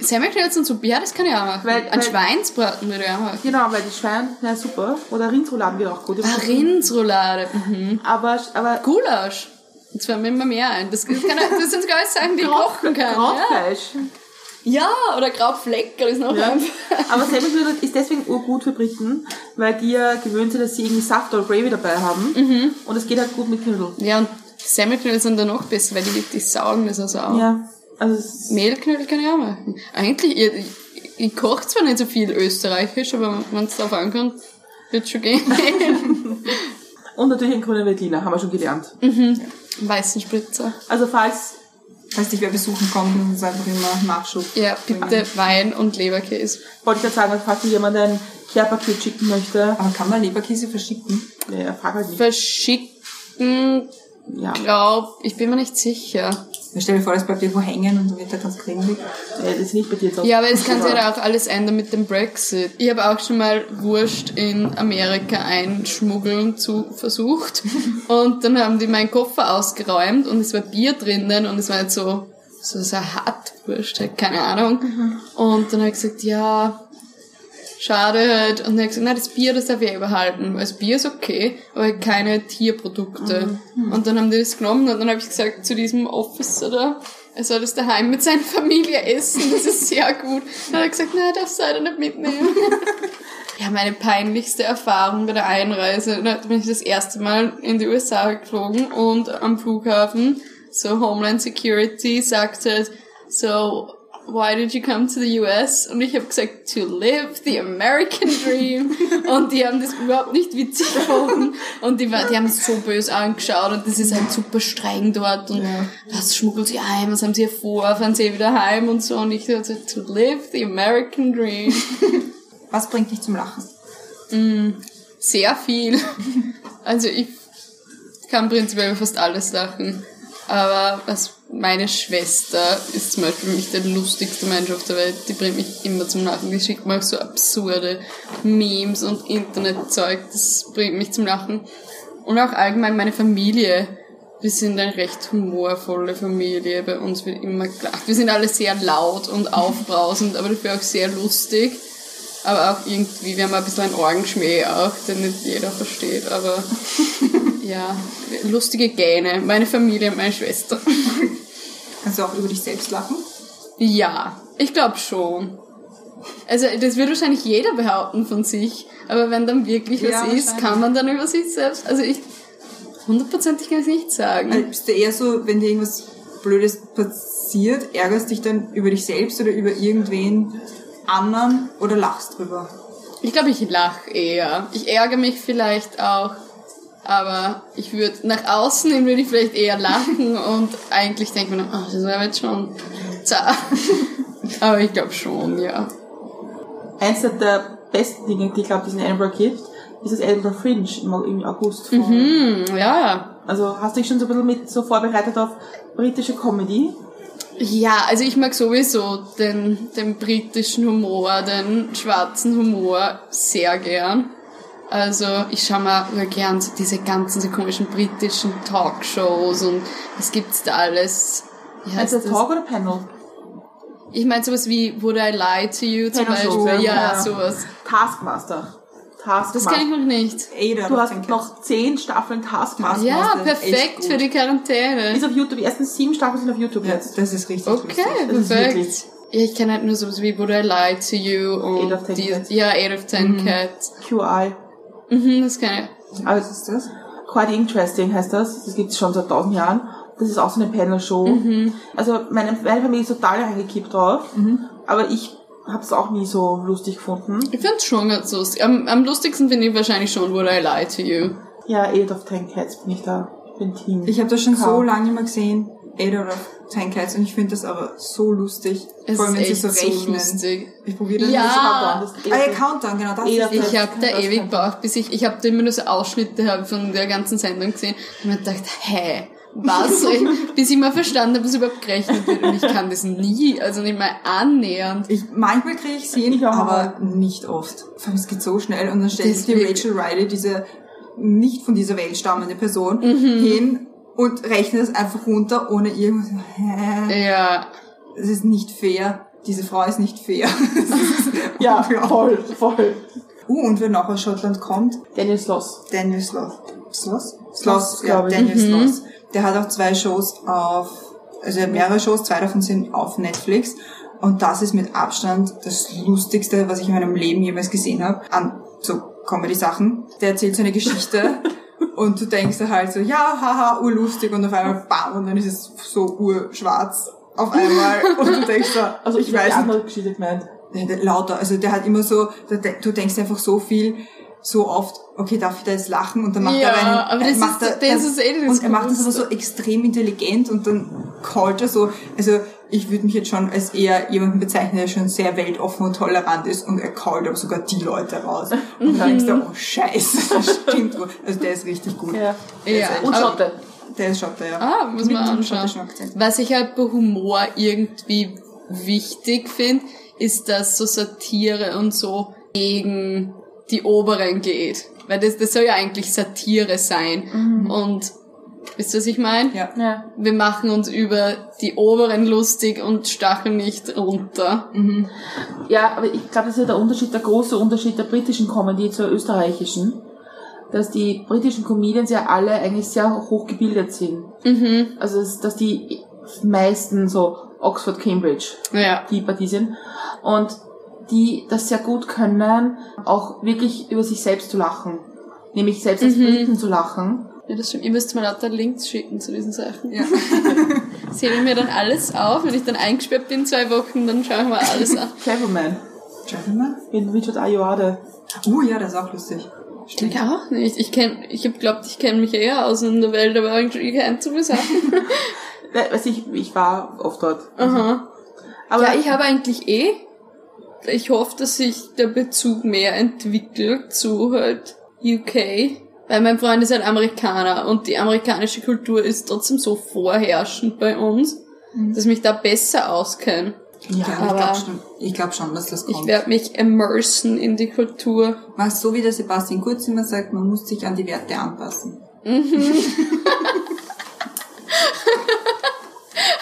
Semmelknödel sind super, ja, das kann ich auch machen. Weil- Ein weil- Schweinsbraten würde ich auch machen. Genau, weil die Schwein, ja super. Oder Rindsrouladen geht auch gut. Ah, Rindsroulade. Mhm. Aber, aber Gulasch. Jetzt fallen mir immer mehr ein. Das, das, kann, das sind sogar alles Sachen, die ich kochen kann. Ja. Grauchfleisch. ja, oder Graubfleckerl ist noch Ja. einfach. Aber Semmelknödel ist deswegen urgut für Briten, weil die ja gewöhnt sind, dass sie irgendwie Saft oder Gravy dabei haben. Mhm. Und es geht halt gut mit Knödel. Ja, und Semmelknödel sind dann noch besser, weil die, die saugen das also auch. Ja. Also es ist, Mehlknödel kann ich auch machen. Eigentlich, ich, ich, ich koche zwar nicht so viel österreichisch, aber wenn es darauf ankommt, wird schon gehen. und natürlich ein grüner Veltliner, haben wir schon gelernt. Weißen Spritzer. Also falls, Falls dich wer besuchen kommt, muss es einfach immer Nachschub. Ja, bitte Wein und Leberkäse. wollte ich gerade sagen, falls jemand ein Care-Paket schicken möchte, Aber kann man Leberkäse verschicken? nee, frag halt nicht. Verschicken Ja, Glaub, ich bin mir nicht sicher. Stell dir vor, das bleibt irgendwo hängen und dann wird da ganz kringelig. äh, das ist nicht bei dir so. Ja, aber es kann sich ja auch alles ändern mit dem Brexit. Ich habe auch schon mal Wurst in Amerika einschmuggeln zu versucht. Und dann haben die meinen Koffer ausgeräumt und es war Bier drinnen und es war jetzt so, so, so eine Hartwurst, halt, keine Ahnung. Und dann habe ich gesagt, ja, schade halt. Und dann habe ich gesagt, nein, das Bier, das darf ich überhalten. weil Das Bier ist okay, aber halt keine Tierprodukte. Und dann haben die das genommen und dann habe ich gesagt zu diesem Officer da, er soll das daheim mit seiner Familie essen, das ist sehr gut. Dann hat er gesagt, nein, darf leider nicht mitnehmen. ja, meine peinlichste Erfahrung bei der Einreise, da bin ich das erste Mal in die USA geflogen und am Flughafen, so Homeland Security sagt halt, so, why did you come to the US? Und ich habe gesagt, to live the American dream. und die haben das überhaupt nicht witzig gefunden. Und die, war- die haben es so böse angeschaut und das ist halt super streng dort. Und was schmuggelt sie ein? Was haben sie hier vor? Fahren sie wieder heim und so? Und ich so, to live the American dream. Was bringt dich zum Lachen? Sehr viel. Also ich kann prinzipiell fast alles lachen. Aber was meine Schwester ist zum Beispiel für mich der lustigste Mensch auf der Welt. Die bringt mich immer zum Lachen. Die schickt mir auch so absurde Memes und Internetzeug. Das bringt mich zum Lachen. Und auch allgemein meine Familie. Wir sind eine recht humorvolle Familie. Bei uns wird immer gelacht. Wir sind alle sehr laut und aufbrausend, aber dafür auch sehr lustig. Aber auch irgendwie, wir haben ein bisschen einen Orgenschmäh auch, den nicht jeder versteht, aber ja, lustige Gähne. Meine Familie und meine Schwester. Du auch über dich selbst lachen? Ja, ich glaube schon. Also das wird wahrscheinlich jeder behaupten von sich, aber wenn dann wirklich was Ja, ist, kann man dann über sich selbst, also ich, hundertprozentig kann ich nicht sagen. Also bist du eher so, wenn dir irgendwas Blödes passiert, ärgerst dich dann über dich selbst oder über irgendwen anderen oder lachst drüber? Ich glaube, ich lache eher. Ich ärgere mich vielleicht auch, aber ich würde nach außen hin würde ich vielleicht eher lachen und eigentlich denke mir, oh, das war jetzt schon zart. aber ich glaube schon, ja. Eins der besten Dinge, die ich glaube, die es in Edinburgh gibt, ist das Edinburgh Fringe im, August. Von, Hm, ja. Also hast du dich schon so ein bisschen mit so vorbereitet auf britische Comedy? Ja, also ich mag sowieso den, den britischen Humor, den schwarzen Humor sehr gern. Also ich schaue mir nur gern so diese ganzen so komischen britischen Talkshows und was gibt's da alles. Wie heißt du das? Talk oder Panel? Ich meine sowas wie Would I Lie to You zum Beispiel. ja. Ja, Ja. sowas. Taskmaster. Das Taskmaster. kenne ich noch nicht. Ada Du hast noch zehn Staffeln Taskmaster. Ja, perfekt für die Quarantäne. Ist auf YouTube. Die ersten sieben Staffeln sind auf YouTube Ja, jetzt. das ist richtig Okay, lustig. Das ist perfekt. wirklich- Ja, ich kenne halt nur sowas wie Would I Lie to You und Eight of Ten die, Cats. ja, Eight of Ten Cats. QI. Mhm, das kenne ich. Aber Was ist das? Quite Interesting heißt das. Das gibt's schon seit tausend Jahren. Das ist auch so eine Panel-Show. Mhm. Also meine, meine Familie ist total reingekippt drauf. Aber ich habe es auch nie so lustig gefunden. Ich find's schon ganz lustig. Am, am lustigsten finde ich wahrscheinlich schon Would I Lie to You. Ja, Eight of Ten Cats bin ich da. Ich bin Team. Ich habe das schon Cow. so lange nicht mehr gesehen. Ada oder Ten Cats und ich finde das aber so lustig. Es Vor allem, wenn sie so so rechnen. lustig. ich probiere das. Ja. nicht. Das Ah ja, Countdown, genau. Das Ada ist Ich habe da ewig gebraucht, bis ich, ich habe da immer nur so Ausschnitte von der ganzen Sendung gesehen und mir gedacht, hä, was? ich, bis ich mal verstanden habe, was überhaupt gerechnet wird und ich kann das nie, also nicht mal annähernd. Ich, manchmal kriege ich sie hin, Ich auch aber nicht oft. Vor allem, es geht so schnell und dann stellt sich die Rachel Riley, diese nicht von dieser Welt stammende Person, Mhm. hin und rechnet es einfach runter, ohne irgendwas. Hä? Ja, Es ist nicht fair. Diese Frau ist nicht fair. Ja, voll, voll. uh, und wer noch aus Schottland kommt, Daniel Sloss. Daniel. Sloth? Sloth, Sloth, ja, glaub ich. Daniel Mhm. Sloth. Der hat auch zwei Shows auf, also er hat mehrere Shows, zwei davon sind auf Netflix. Und das ist mit Abstand das Lustigste, was ich in meinem Leben jemals gesehen habe. An so Comedy-Sachen. Der erzählt so eine Geschichte und du denkst dir halt so, ja, haha, urlustig und auf einmal bam und dann ist es so urschwarz auf einmal und du denkst so, Also ich, ich weiß die nicht, Geschichte gemeint. Lauter. Also der hat immer so, du denkst einfach so viel, so oft, okay, darf ich da jetzt lachen? Und dann macht Ja, er einen, aber das macht ist- er, das ist eh das Und er macht das aber so extrem intelligent und dann callt er so, also ich würde mich jetzt schon als eher jemanden bezeichnen, der schon sehr weltoffen und tolerant ist und er callt aber sogar die Leute raus. Und dann denkst du, oh scheiße, das stimmt wohl. Also der ist richtig gut. Ja. ja. Und Schotte. Der ist Schotter, ja. Ah, muss Mit man anschauen. Was ich halt bei Humor irgendwie wichtig finde, ist, dass so Satire und so gegen die Oberen geht. Weil das, das soll ja eigentlich Satire sein. Und wisst ihr, was ich meine? Ja. Ja. Wir machen uns über die Oberen lustig und stacheln nicht runter. Ja, aber ich glaube, das ist ja der Unterschied, der große Unterschied der britischen Comedy zur österreichischen. Dass die britischen Comedians ja alle eigentlich sehr hochgebildet sind. Mhm. Also, dass die meisten so Oxford, Cambridge, Ja. die Partie sind. Und die das sehr gut können, auch wirklich über sich selbst zu lachen. Nämlich selbst als Briten zu lachen. Ja, das stimmt. Ihr müsst mir lauter Links schicken zu diesen Sachen. Ja. Ich hebe mir dann alles auf. Wenn ich dann eingesperrt bin, zwei Wochen, dann schaue ich mir alles an. Cleverman. Gentleman? In Richard Ayoade. Uh, ja, das ist auch lustig. Ich auch nicht. Ich kenn, ich hab glaubt, ich kenne mich eher aus in der Welt, aber irgendwie kein zu. Ne, Weiß ich, ich war oft dort. Aha. Aber ja, ich habe eigentlich eh. Ich hoffe, dass sich der Bezug mehr entwickelt zu halt UK. Weil mein Freund ist halt Amerikaner und die amerikanische Kultur ist trotzdem so vorherrschend bei uns, dass ich mich da besser auskenne. Ja, ich aber- glaube schon, ich glaub schon, dass das kommt. Ich werde mich immersen in die Kultur. Machst so, wie der Sebastian Kurz immer sagt, man muss sich an die Werte anpassen.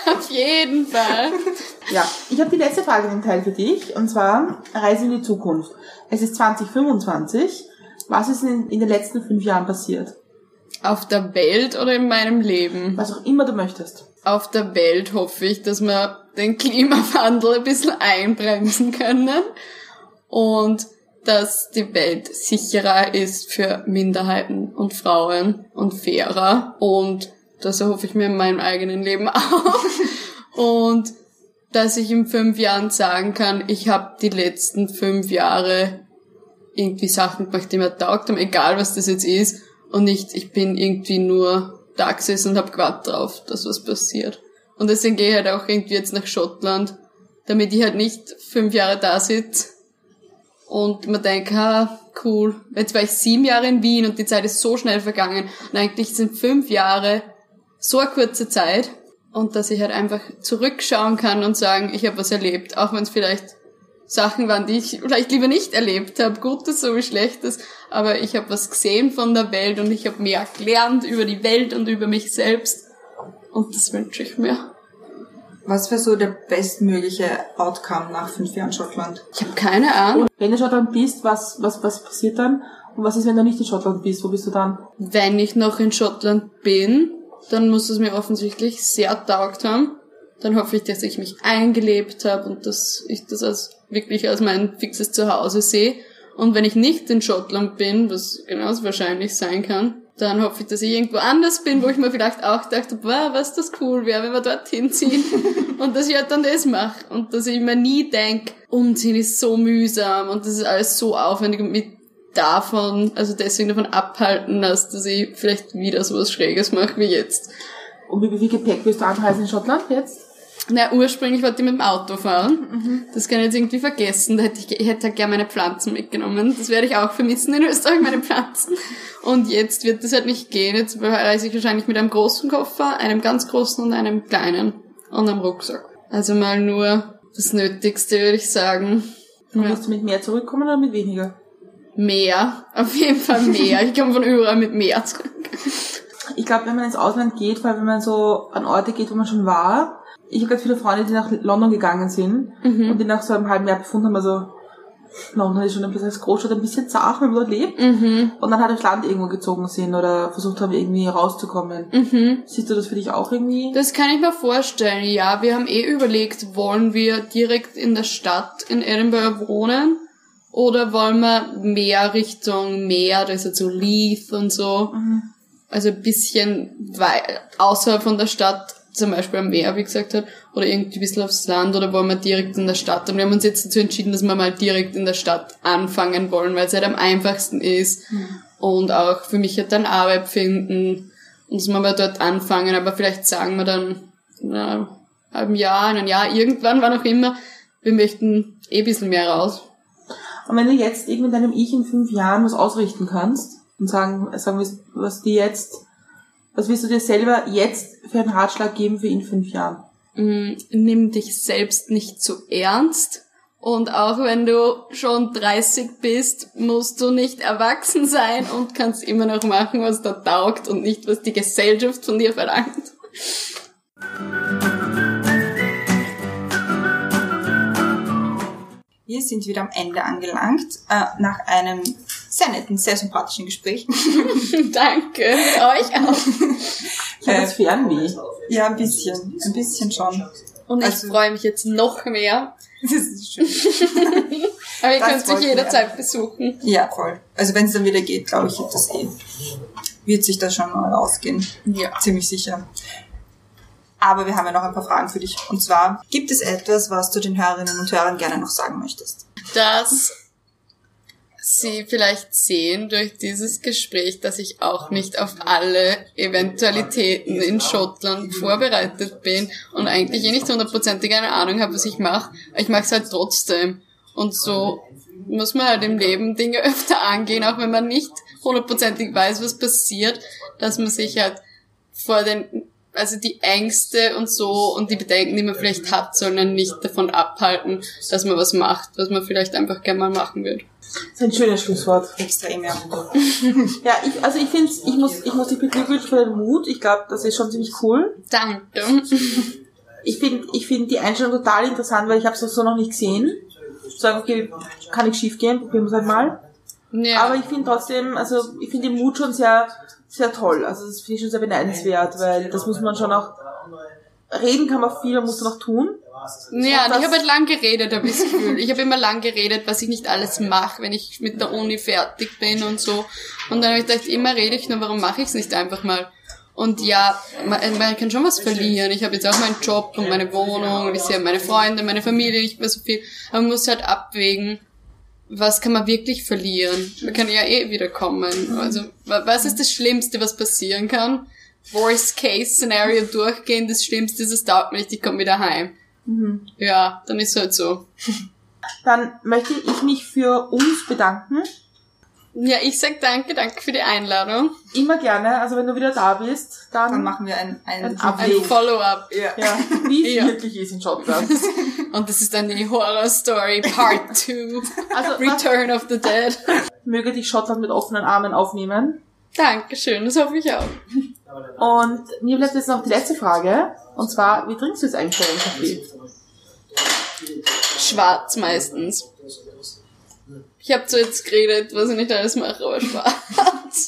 Auf jeden Fall. Ja, ich habe die letzte Frage im Teil für dich, und zwar Reise in die Zukunft. Es ist 2025. Was ist in, in den letzten fünf Jahren passiert? Auf der Welt oder in meinem Leben? Was auch immer du möchtest. Auf der Welt hoffe ich, dass wir den Klimawandel ein bisschen einbremsen können und dass die Welt sicherer ist für Minderheiten und Frauen und fairer und das erhoffe ich mir in meinem eigenen Leben auch und dass ich in fünf Jahren sagen kann, ich habe die letzten fünf Jahre irgendwie Sachen gemacht, die mir taugt haben, egal was das jetzt ist und nicht, ich bin irgendwie nur da gesessen und hab gewartet drauf, dass was passiert. Und deswegen gehe ich halt auch irgendwie jetzt nach Schottland, damit ich halt nicht fünf Jahre da sitze und mir denke, ah, cool, jetzt war ich sieben Jahre in Wien und die Zeit ist so schnell vergangen und eigentlich sind fünf Jahre so eine kurze Zeit und dass ich halt einfach zurückschauen kann und sagen, ich habe was erlebt, auch wenn es vielleicht Sachen waren, die ich vielleicht lieber nicht erlebt habe, Gutes sowie Schlechtes, aber ich habe was gesehen von der Welt und ich habe mehr gelernt über die Welt und über mich selbst und das wünsche ich mir. Was wäre so der bestmögliche Outcome nach fünf Jahren Schottland? Ich habe keine Ahnung. Und wenn du in Schottland bist, was, was, was passiert dann? Und was ist, wenn du nicht in Schottland bist? Wo bist du dann? Wenn ich noch in Schottland bin, dann muss es mir offensichtlich sehr taugt haben. Dann hoffe ich, dass ich mich eingelebt habe und dass ich das als wirklich als mein fixes Zuhause sehe. Und wenn ich nicht in Schottland bin, was genauso wahrscheinlich sein kann, dann hoffe ich, dass ich irgendwo anders bin, wo ich mir vielleicht auch dachte, boah, was das cool wäre, wenn wir dorthin ziehen. und dass ich halt dann das mache. Und dass ich mir nie denk, umziehen ist so mühsam und das ist alles so aufwendig und mit davon, also deswegen davon abhalten lässt, dass ich vielleicht wieder sowas Schräges mache wie jetzt. Und wie viel Gepäck willst du anreisen in Schottland jetzt? Na, ursprünglich wollte ich mit dem Auto fahren. Das kann ich jetzt irgendwie vergessen. Da hätte ich, ich hätte halt gerne meine Pflanzen mitgenommen. Das werde ich auch vermissen in Österreich, meine Pflanzen. Und jetzt wird das halt nicht gehen. Jetzt reise ich wahrscheinlich mit einem großen Koffer, einem ganz großen und einem kleinen. Und einem Rucksack. Also mal nur das Nötigste, würde ich sagen. Und Ja. Du mit mehr zurückkommen oder mit weniger? Mehr. Auf jeden Fall mehr. Ich komme von überall mit mehr zurück. Ich glaube, wenn man ins Ausland geht, vor allem wenn man so an Orte geht, wo man schon war. Ich habe ganz viele Freunde, die nach London gegangen sind Mhm. und die nach so einem halben Jahr befunden haben, also London ist schon ein bisschen als Großstadt ein bisschen zart, wenn man dort lebt. Mhm. Und dann halt aufs Land irgendwo gezogen sind oder versucht haben, irgendwie rauszukommen. Mhm. Siehst du das für dich auch irgendwie? Das kann ich mir vorstellen, ja. Wir haben eh überlegt, wollen wir direkt in der Stadt in Edinburgh wohnen? Oder wollen wir mehr Richtung Meer, da ist jetzt so Leith und so. Also ein bisschen außerhalb von der Stadt, zum Beispiel am Meer, wie gesagt hat, oder irgendwie ein bisschen aufs Land, oder wollen wir direkt in der Stadt? Und wir haben uns jetzt dazu entschieden, dass wir mal direkt in der Stadt anfangen wollen, weil es halt am einfachsten ist. Und auch für mich halt dann Arbeit finden und dass wir mal dort anfangen, aber vielleicht sagen wir dann in einem halben Jahr, in einem Jahr, irgendwann, wann auch immer, wir möchten eh ein bisschen mehr raus. Und wenn du jetzt irgendwie deinem Ich in fünf Jahren was ausrichten kannst und sagen, sagen wir, was dir jetzt Was willst du dir selber jetzt für einen Ratschlag geben für in fünf Jahren? Mm, Nimm dich selbst nicht zu ernst. Und auch wenn du schon 30 bist, musst du nicht erwachsen sein und kannst immer noch machen, was da taugt und nicht, was die Gesellschaft von dir verlangt. Wir sind wieder am Ende angelangt, äh, nach einem sehr netten, sehr sympathischen Gespräch. Danke. Euch auch. Ich habe Äh, das Fernweh. ja, ein bisschen, ein bisschen schon. Und ich Also- freue mich jetzt noch mehr. Das ist schön. Aber ihr Das könnt mich wir. jederzeit besuchen. Ja, voll. Also wenn es dann wieder geht, glaube ich, wird das eh, wird sich das schon mal ausgehen. Ja. Ziemlich sicher. Aber wir haben ja noch ein paar Fragen für dich. Und zwar, gibt es etwas, was du den Hörerinnen und Hörern gerne noch sagen möchtest? dass Sie vielleicht sehen durch dieses Gespräch, dass ich auch nicht auf alle Eventualitäten in Schottland vorbereitet bin und eigentlich eh nicht hundertprozentig eine Ahnung habe, was ich mache. Ich mache es halt trotzdem. Und so muss man halt im Leben Dinge öfter angehen, auch wenn man nicht hundertprozentig weiß, was passiert, dass man sich halt vor den, also die Ängste und so und die Bedenken, die man vielleicht hat, sollen einen nicht davon abhalten, dass man was macht, was man vielleicht einfach gerne mal machen wird. Das ist ein schönes Schlusswort. Extrem, ja. Ja, ich, also ich finde, ich muss, ich muss dich beglückwünschen für den Mut. Ich glaube, das ist schon ziemlich cool. Danke. Ich finde ich find die Einstellung total interessant, weil ich habe es so noch nicht gesehen. Sagen, okay, kann nicht schief gehen, probieren wir es halt mal. Ja. Aber ich finde trotzdem, also ich finde den Mut schon sehr, sehr toll. Also das finde ich schon sehr beneidenswert, weil das muss man schon auch, reden kann man viel, man muss noch tun. Ja, Und ich habe halt lang geredet, habe ich das Gefühl. Ich habe immer lang geredet, was ich nicht alles mache, wenn ich mit der Uni fertig bin und so. Und dann habe ich gedacht, immer rede ich nur, warum mache ich es nicht einfach mal? Und ja, man, man kann schon was verlieren. Ich habe jetzt auch meinen Job und meine Wohnung und ich sehe meine Freunde, meine Familie nicht mehr so viel. Aber man muss halt abwägen, was kann man wirklich verlieren? Man kann ja eh wiederkommen. Also, wa- was ist das Schlimmste, was passieren kann? Worst-Case-Szenario durchgehen, das Schlimmste ist, es dauert mir nicht, ich komme wieder heim. Ja, dann ist halt so. Dann möchte ich mich für uns bedanken. Ja, ich sag danke, danke für die Einladung. Immer gerne, also wenn du wieder da bist, dann, Dann machen wir ein, ein, Ein Ein. Follow-up. Ja. ja, wie es Ja. wirklich ist in Schottland. Und das ist dann die Horror-Story Part 2. Also was, Return of the Dead. möge dich Schottland mit offenen Armen aufnehmen. Dankeschön, das hoffe ich auch. Und mir bleibt jetzt noch die letzte Frage. Und zwar, wie trinkst du jetzt eigentlich deinen Kaffee? Schwarz meistens. Ich habe zwar jetzt geredet, was ich nicht alles mache, aber schwarz.